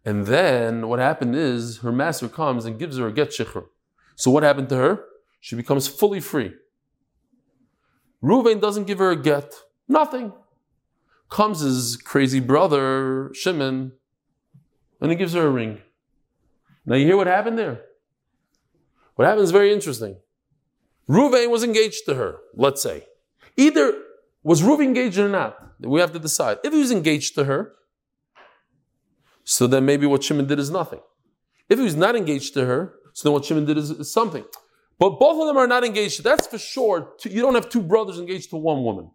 And then what happened is her master comes and gives her a get shikhr. So what happened to her? She becomes fully free. Reuven doesn't give her a get, nothing. Comes his crazy brother, Shimon, and he gives her a ring. Now you hear what happened there? What happened is very interesting. Ruvain was engaged to her, let's say. Either was Ruvain engaged or not? We have to decide. If he was engaged to her, so then maybe what Shimon did is nothing. If he was not engaged to her, so then what Shimon did is, is something. But both of them are not engaged. That's for sure. You don't have two brothers engaged to one woman.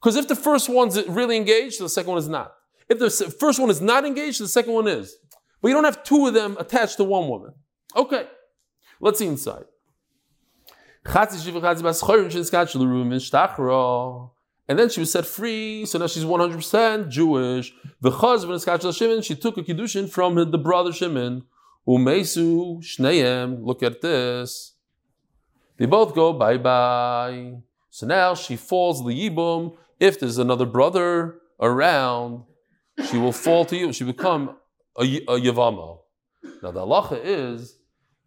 Because if the first one's really engaged, the second one is not. If the first one is not engaged, the second one is. But you don't have two of them attached to one woman. Okay, let's see inside. And then she was set free, so now she's 100% Jewish. The chazvan is kachel Shimon. She took a kiddushin from the brother Shimon. Umesu shneim. Look at this. They both go bye bye. So now she falls liyibum. If there's another brother around, she will fall to you. She become a, a Yavama. Now the halacha is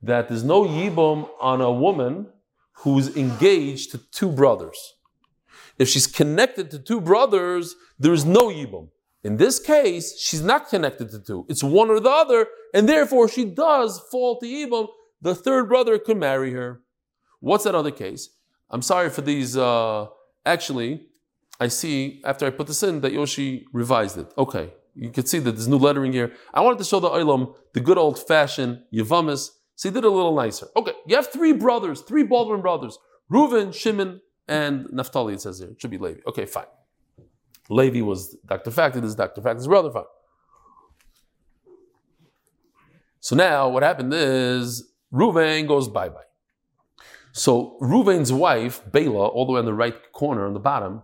that there's no Yibam on a woman who's engaged to two brothers. If she's connected to two brothers, there is no Yibam. In this case, she's not connected to two. It's one or the other, and therefore she does fall to Yibam. The third brother could marry her. What's that other case? I'm sorry for these. Uh, actually, I see after I put this in that Yoshi revised it. Okay, you can see that there's new lettering here. I wanted to show the Olam the good old fashioned Yavamis. So he did a little nicer. Okay, you have three brothers, three Baldwin brothers Reuven, Shimon, and Naphtali, it says here. It should be Levi. Okay, fine. Levi was Dr. Factor, this is Dr. Factor's brother, fine. So now what happened is Reuven goes bye bye. So Reuven's wife, Bela, all the way on the right corner on the bottom,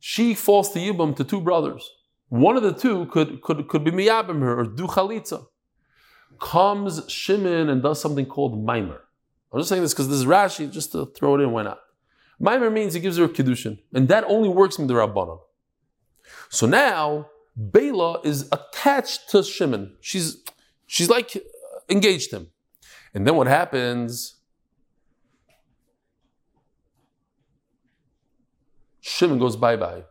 she falls to Yibam to two brothers. One of the two could, could, could be miyabim her or do chalitza. Comes Shimon and does something called mimer. I'm just saying this because this is Rashi, just to throw it in, why not? Mimer means he gives her a kiddushin, and that only works in the Rabbanon. So now, Bela is attached to Shimon. She's she's like uh, engaged him. And then what happens? Shimon goes bye bye.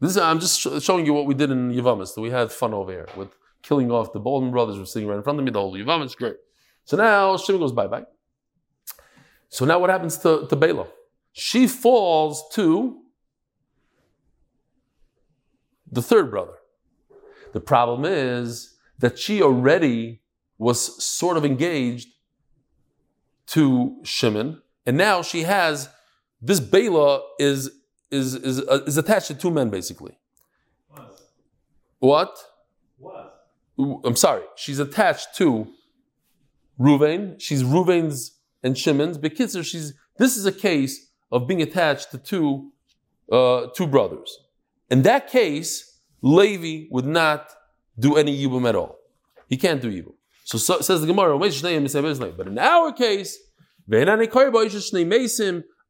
This is, I'm just sh- showing you what we did in Yavamis. We had fun over here with killing off the Bolden brothers were sitting right in front of me. The whole Yavamis, great. So now Shimon goes bye bye. So now what happens to, to Bela? She falls to the third brother. The problem is that she already was sort of engaged to Shimon, and now she has this Bela is is is, uh, is attached to two men basically. Was. What? Was. I'm sorry, she's attached to Ruvain. She's Ruvain's and Shimon's. Bekitzer, she's this is a case of being attached to two uh, two brothers. In that case, Levi would not do any yibum at all. He can't do yibum. So, so says the Gemara. But in our case,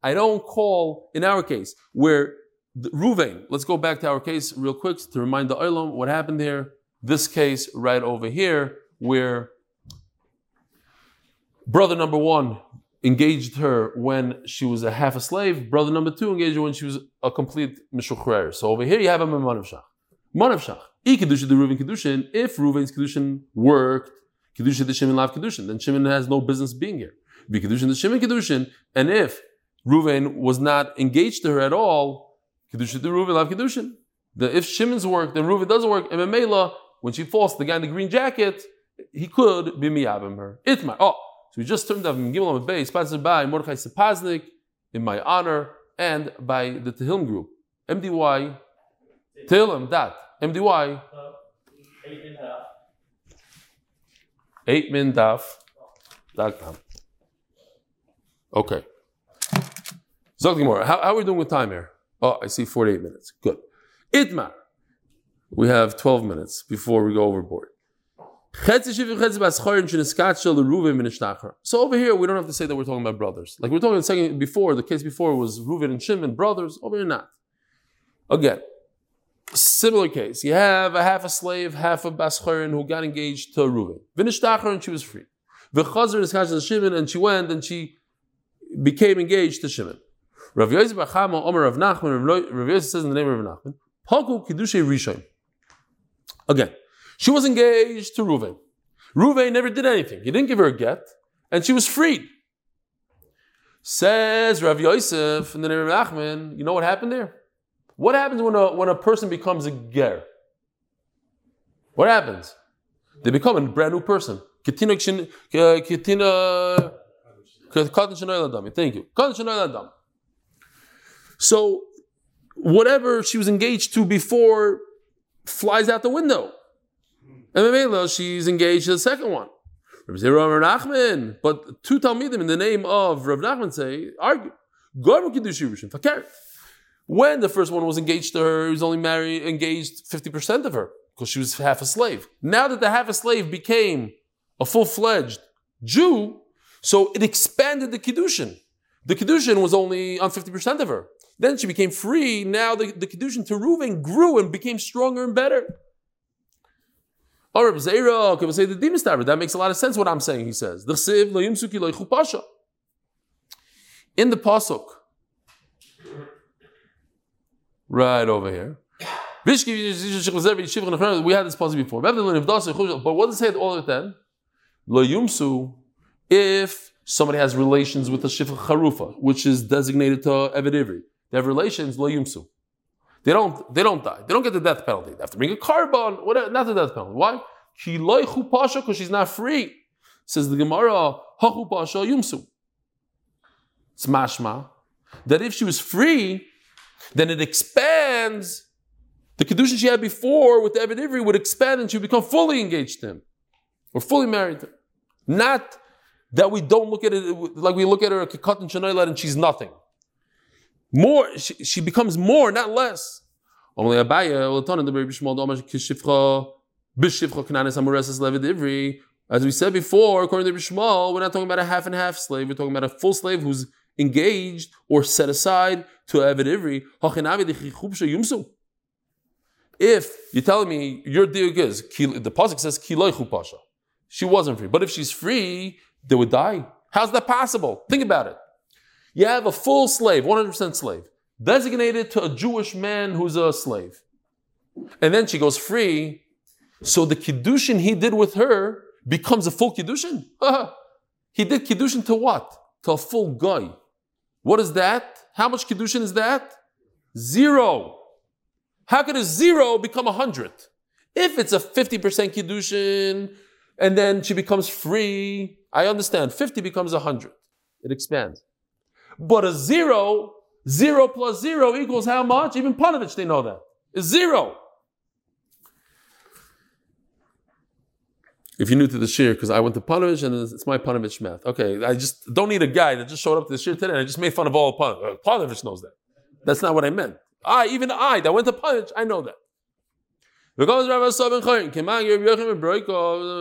I don't call in our case where the, Ruvain. Let's go back to our case real quick to remind the Olam what happened here. This case right over here, where brother number one engaged her when she was a half a slave. Brother number two engaged her when she was a complete mishuchrer. So over here you have a manav shach. Manav shach. I kedusha the Reuven kedushin. If Reuven's kedushin worked, kedusha the Shimon lav kedushin, then Shimon has no business being here. Be kedushin the Shimon kedushin, and if Reuven was not engaged to her at all, kedusha the Reuven lav kedushin. The, if Shimon's work, then Reuven doesn't work. And Memela, when she falls, the guy in the green jacket, he could be miyabim her. Itmar. Oh, so we just turned up Gimel Bay, sponsored by Mordechai Sapoznick, in my honor, and by the Tehillim Group. MDY, Tehillim, that. MDY, eight and a half. 8mindaf.com. Okay. Zog Gemara, how, how are we doing with time here? Oh, I see 48 minutes. Good. Itmar. We have 12 minutes before we go overboard. So over here, we don't have to say that we're talking about brothers. Like we're talking a second before, the case before was Reuven and Shimon, brothers. Over here, not. Again, similar case. You have a half a slave, half a bascharin who got engaged to Reuven. Vinishtachar and she was free. V'chazar is Shimon and she went and she became engaged to Shimon. Rav Yosef Achama Omer Rav Nachman, Rav Yosef says in the name of Rav Nachman, Rishon. Again, she was engaged to Ruvain. Ruvain never did anything. He didn't give her a get, and she was freed. Says Rav Yosef in the name of Nachman, you know what happened there? What happens when a, when a person becomes a ger? What happens? They become a brand new person. Uh. Thank you. So, whatever she was engaged to before flies out the window. And Mamela, she's engaged to the second one. Rav Zera Rav Nachman. But two Talmidim in the name of Rav Nachman say, argue. When the first one was engaged to her, he was only married, engaged 50% of her, because she was half a slave. Now that the half a slave became a full-fledged Jew, so it expanded the Kiddushin. The Kiddushin was only on 50% of her. Then she became free. Now the, the Kiddushin to Reuven grew and became stronger and better. Oh, Reb Zera, okay, we'll say the demon stabber. That makes a lot of sense what I'm saying, he says. The. In the Pasuk, right over here, we had this Pasuk before. But what does it say all of then? If somebody has relations with a shifra Harufa, which is designated to Ivri, they have relations, lo yumsu. They don't, they don't die. They don't get the death penalty. They have to bring a carbon, whatever, not the death penalty. Why? Ki loichu pasha, because she's not free. Says the Gemara, hachu pasha yumsu. It's mashma. That if she was free, then it expands. The kedusha she had before with the Ivri would expand and she would become fully engaged to him. Or fully married to him. Not that we don't look at it like we look at her a kikatan shanaylat and she's nothing. More, she, she becomes more, not less. Only Abaye. As we said before, according to Shmuel, we're not talking about a half and half slave. We're talking about a full slave who's engaged or set aside to Evid Ivri. If you're telling me your diuk is, the pasuk says kiloichu pasha. She wasn't free. But if she's free, they would die. How's that possible? Think about it. You have a full slave, 100% slave, designated to a Jewish man who's a slave. And then she goes free. So the kiddushin he did with her becomes a full kiddushin. he did kiddushin to what? To a full guy. What is that? How much kiddushin is that? Zero. How could a zero become a hundred? If it's a 50% kiddushin and then she becomes free, I understand. 50 becomes a hundred. It expands. But a zero, zero plus zero equals how much? Even Panovich, they know that. Zero. If you're new to the shiur, because I went to Panovich and it's my Panovich math. Okay, I just don't need a guy that just showed up to the shiur today and I just made fun of all Panovich. Uh, Panovich knows that. That's not what I meant. I, even I, that went to Panovich, I know that.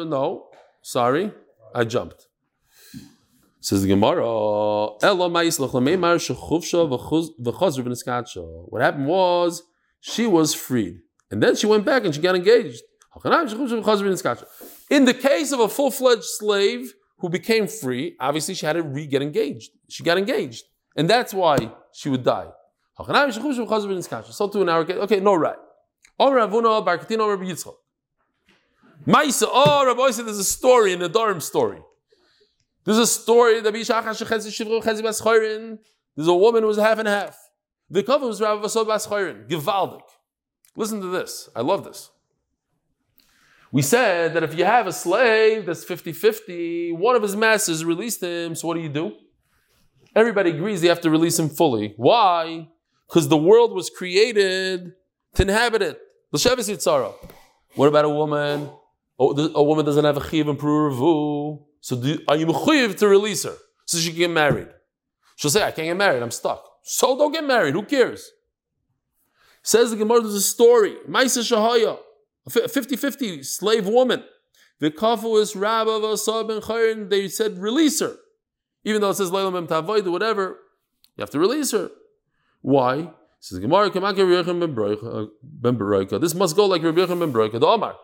No, sorry, I jumped. Says the Gemara. What happened was she was freed, and then she went back and she got engaged. In the case of a full-fledged slave who became free, obviously she had to re-get engaged. She got engaged, and that's why she would die. So to an hour, okay, no right. Maisa, oh, Rabbi said there's a story in the Durham story. There's a story that there's a woman who was half and half. The cover was Rabbi Vasod Baschayrin, Givaldik. Listen to this. I love this. We said that if you have a slave that's 50 50, one of his masters released him, so what do you do? Everybody agrees they have to release him fully. Why? Because the world was created to inhabit it. What about a woman? Oh, a woman doesn't have a chiv and. So do, are you mechuyev to release her so she can get married? She'll say, I can't get married, I'm stuck. So don't get married, who cares? Says the Gemara, there's a story. Maisa Shahaya, a 50-50 slave woman. The kafu is Rabba Vasab ben Chayrin, they said, release her. Even though it says Leilam Tavoid or whatever, you have to release her. Why? Says the Gemara, Beroika. Uh, this must go like Rabbi Yechon ben Beroika. The Omar.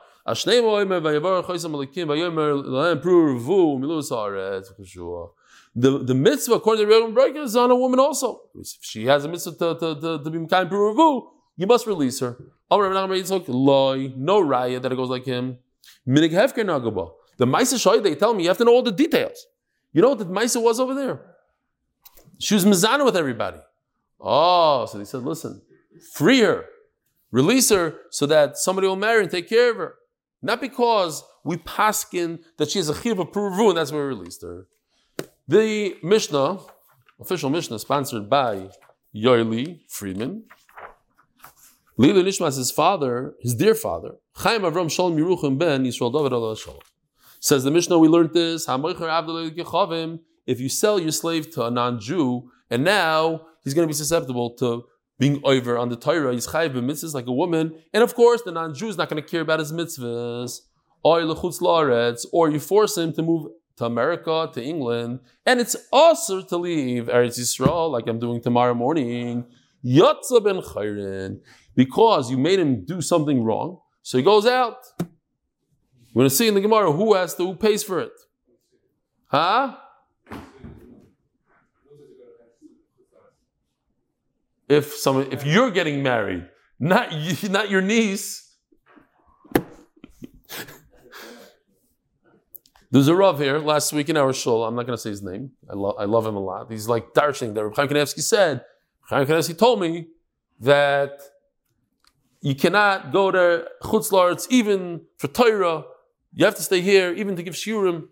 The, the mitzvah, according to Rebbe Breaker, is on a woman also. If she has a mitzvah to, to, to, to be Mekayim Puruvu, you must release her. No raya that it goes like him. Minig Hefker Nagaba. The Maisa Shoy, they tell me you have to know all the details. You know what the Maisa was over there? She was Mizana with everybody. Oh, so they said, listen, free her, release her so that somebody will marry and take care of her. Not because we paskin that she is a chiv of Peru and that's why we released her. The Mishnah, official Mishnah, sponsored by Yoeli Friedman. Lila Nishmas, his father, his dear father, Chaim Avram Shalom Yeruchim ben Yisrael David Shalom. Says the Mishnah, we learned this. If you sell your slave to a non-Jew, and now he's going to be susceptible to being over on the Torah, he's chayiv mitzvahs like a woman, and of course the non-Jew is not going to care about his mitzvahs. Or you force him to move to America, to England, and it's also to leave Eretz Yisrael, like I'm doing tomorrow morning. Yatza ben chayrin, because you made him do something wrong, so he goes out. We're going to see in the Gemara who has to, who pays for it. Huh? If someone if you're getting married, not you, not your niece. There's a Rav here last week in our shul. I'm not going to say his name. I, lo- I love him a lot. He's like darshan. That Chaim Kanevsky said. Chaim Kanevsky told me that you cannot go to chutzlarts even for Torah. You have to stay here even to give shiurim.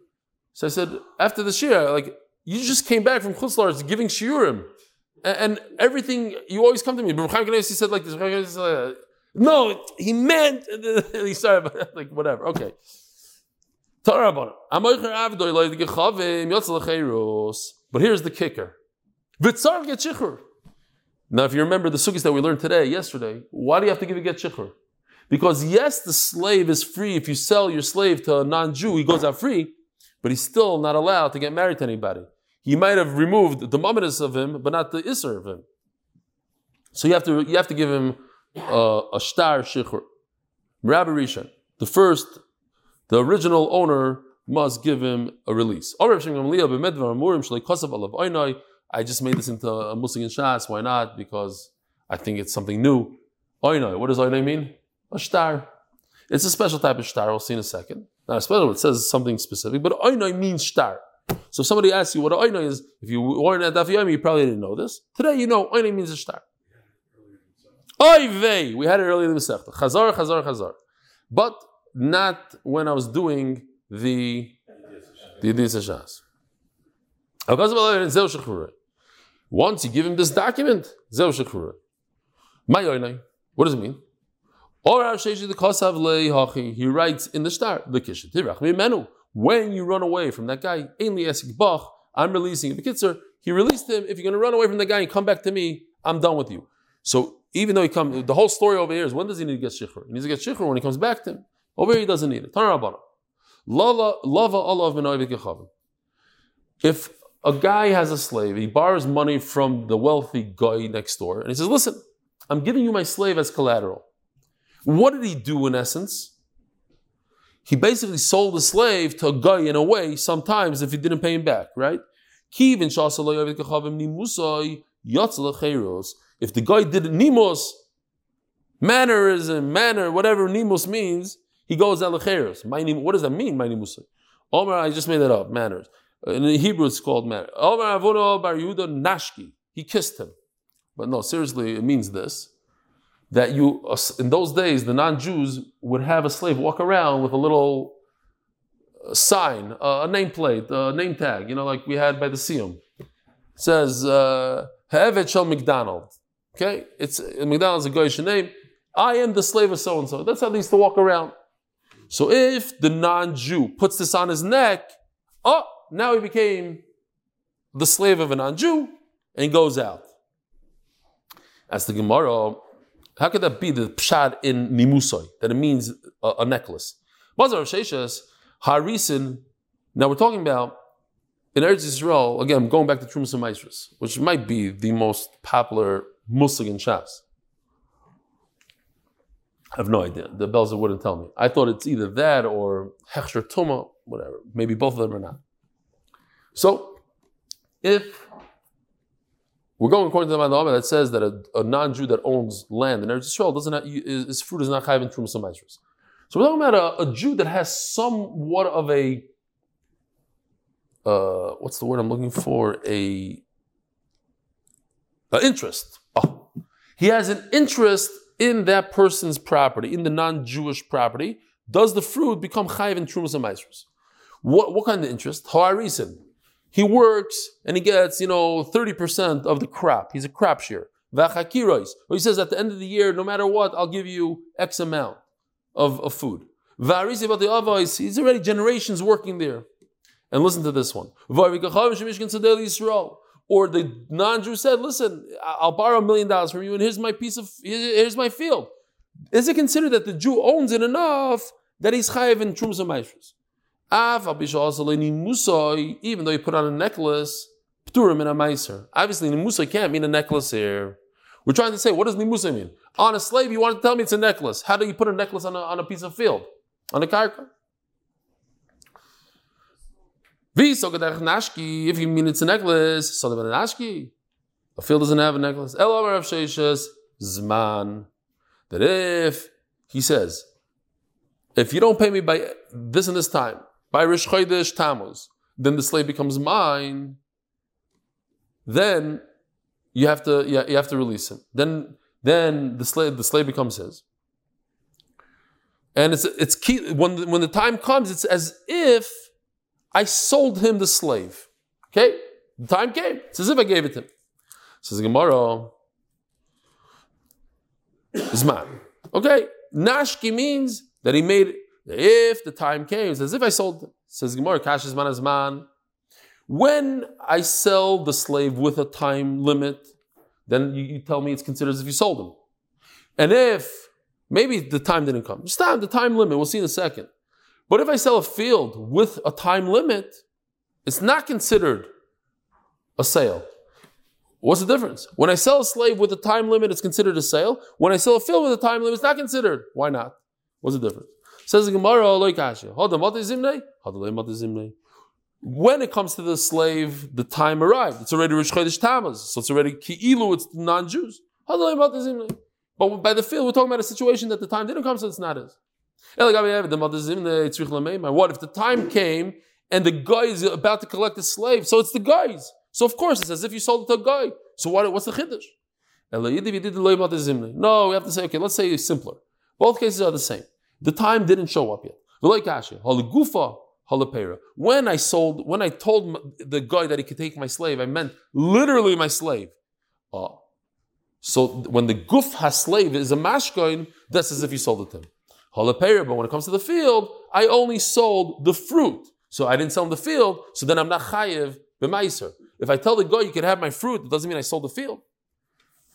So I said after the shiur, like you just came back from chutzlarts giving shiurim and everything you always come to me. But said like this. No, he meant. he started like whatever. Okay. But here's the kicker. Now, if you remember the sugis that we learned today, yesterday, why do you have to give a get shikhr? Because yes, the slave is free. If you sell your slave to a non-Jew, he goes out free, but he's still not allowed to get married to anybody he might have removed the mamadus of him, but not the isser of him. So you have to you have to give him uh, a star shikhr. Rabbi Rishon, the first, the original owner must give him a release. I just made this into a Muslim in Shas. Why not? Because I think it's something new. Oinoi. What does oinoi mean? A star. It's a special type of star. We'll see in a second. Not a special. It says something specific, but oinoi means star. So if somebody asks you what an oinoi is, if you weren't at Daf Yomi, you probably didn't know this. Today you know oinoi means a star. Oy vey. We had it earlier in the Masechta. Chazar, chazar, chazar. But not when I was doing the the. Once you give him this document, Zeu Shechura. My What does it mean? Or hashayish the khasav lehachi, he writes in the start, when you run away from that guy, Ainli Esik Bach, I'm releasing you. Bekitzer, he released him. If you're going to run away from the guy and come back to me, I'm done with you. So even though he comes, the whole story over here is when does he need to get shikhr? He needs to get shikhr when he comes back to him. Over here he doesn't need it. Lava Allah If a guy has a slave, he borrows money from the wealthy guy next door, and he says, Listen, I'm giving you my slave as collateral. What did he do in essence? He basically sold the slave to a guy in a way, sometimes if he didn't pay him back, right? If the guy did nimos, mannerism, manner, whatever nimos means, he goes alacheros. What does that mean, my nimusay? Omar, I just made that up, manners. In Hebrew, it's called manner. Omar Avono Bar Yehuda Nashki. He kissed him. But no, seriously, it means this that you, in those days, the non Jews would have a slave walk around with a little uh, sign, a nameplate, a name tag, you know, like we had by the Siyum. It says, uh, Shel McDonald. Okay? It's, McDonald's a Goyish name. I am the slave of so and so. That's how they used to walk around. So if the non Jew puts this on his neck, oh, now he became the slave of a non Jew and goes out. As the Gemara, how could that be the pshad in nimusoi that it means a, a necklace? Bazar of Sheshas, Harisin, now we're talking about in Eretz Yisrael, again, going back to Trumas and Maasros, which might be the most popular Muslim in Shas. I have no idea. The Belzer wouldn't tell me. I thought it's either that or Hechsher Tuma, whatever. Maybe both of them are not. So, if we're going according to the Mandama that says that a, a non-Jew that owns land in Eretz Yisrael doesn't have, his fruit is not chayv in Trumas So we're talking about a, a, Jew that has somewhat of a uh, what's the word I'm looking for? A, a interest. Oh. He has an interest in that person's property, in the non-Jewish property. Does the fruit become chayv in and What, what kind of interest? Ha'arisin. He works and he gets, you know, 30% of the crap. He's a shearer. Vachakirois. He says at the end of the year, no matter what, I'll give you X amount of, of food. He's already generations working there. And listen to this one. Or the non-Jew said, listen, I'll borrow a million dollars from you and here's my piece of, here's my field. Is it considered that the Jew owns it enough that he's chayiv in Trums and even though you put on a necklace, pturim in a meiser. Obviously, nimusa can't mean a necklace here. We're trying to say, what does nimusa mean? On a slave, you want to tell me it's a necklace. How do you put a necklace on a, on a piece of field? On a karka? If you mean it's a necklace, the. A field doesn't have a necklace. Zman. That if, he says, if you don't pay me by this and this time, by Rish Chodesh Tammuz, then the slave becomes mine, then you have to yeah, you have to release him. Then then the slave the slave becomes his. And it's it's key when when the time comes, it's as if I sold him the slave. Okay, the time came. It's as if I gave it to him. Says Gemara. Zman. Okay, Nashki means that he made if the time came, it's as if I sold them. Says Gemara, Kashis man man. When I sell the slave with a time limit, then you, you, tell me it's considered as if you sold him. And if maybe the time didn't come, just time the time limit. We'll see in a second. But if I sell a field with a time limit, it's not considered a sale. What's the difference? When I sell a slave with a time limit, it's considered a sale. When I sell a field with a time limit, it's not considered. Why not? What's the difference? Says the Gemara, "Lo kasha." When it comes to the slave, the time arrived. It's already Rosh Chodesh Tammuz, so it's already ki'ilu. It's non-Jews. But by the field, we're talking about a situation that the time didn't come, so it's not his. What if the time came and the guy is about to collect the slave? So it's the guy's. So of course it's as if you sold it to a guy. So what, what's the chiddush? No, we have to say, okay, let's say it's simpler. Both cases are the same. The time didn't show up yet. When I sold, when I told the guy that he could take my slave, I meant literally my slave. Uh, so when the guf has slave is a mashkoin, that's as if you sold it to him. But when it comes to the field, I only sold the fruit. So I didn't sell him the field, so then I'm not chayiv b'maaser. If I tell the guy you can have my fruit, it doesn't mean I sold the field.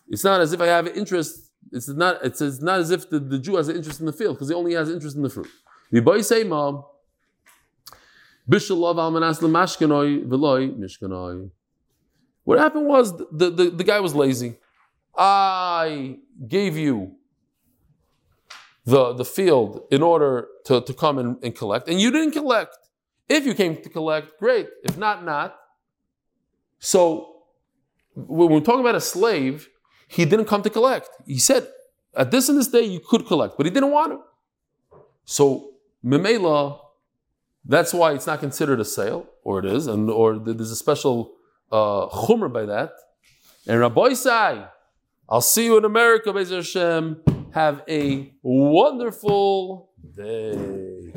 It's not as if I have interest. It's not. It's, it's not as if the, the Jew has an interest in the field because he only has interest in the fruit. What happened was the, the, the guy was lazy. I gave you the, the field in order to, to come and, and collect, and you didn't collect. If you came to collect, great. If not, not. So when we're talking about a slave, he didn't come to collect. He said, at this and this day, you could collect, but he didn't want to. So, Memela, that's why it's not considered a sale, or it is, and or there's a special uh, chumr by that. And Rabbosai, I'll see you in America, Bezer Hashem. Have a wonderful day.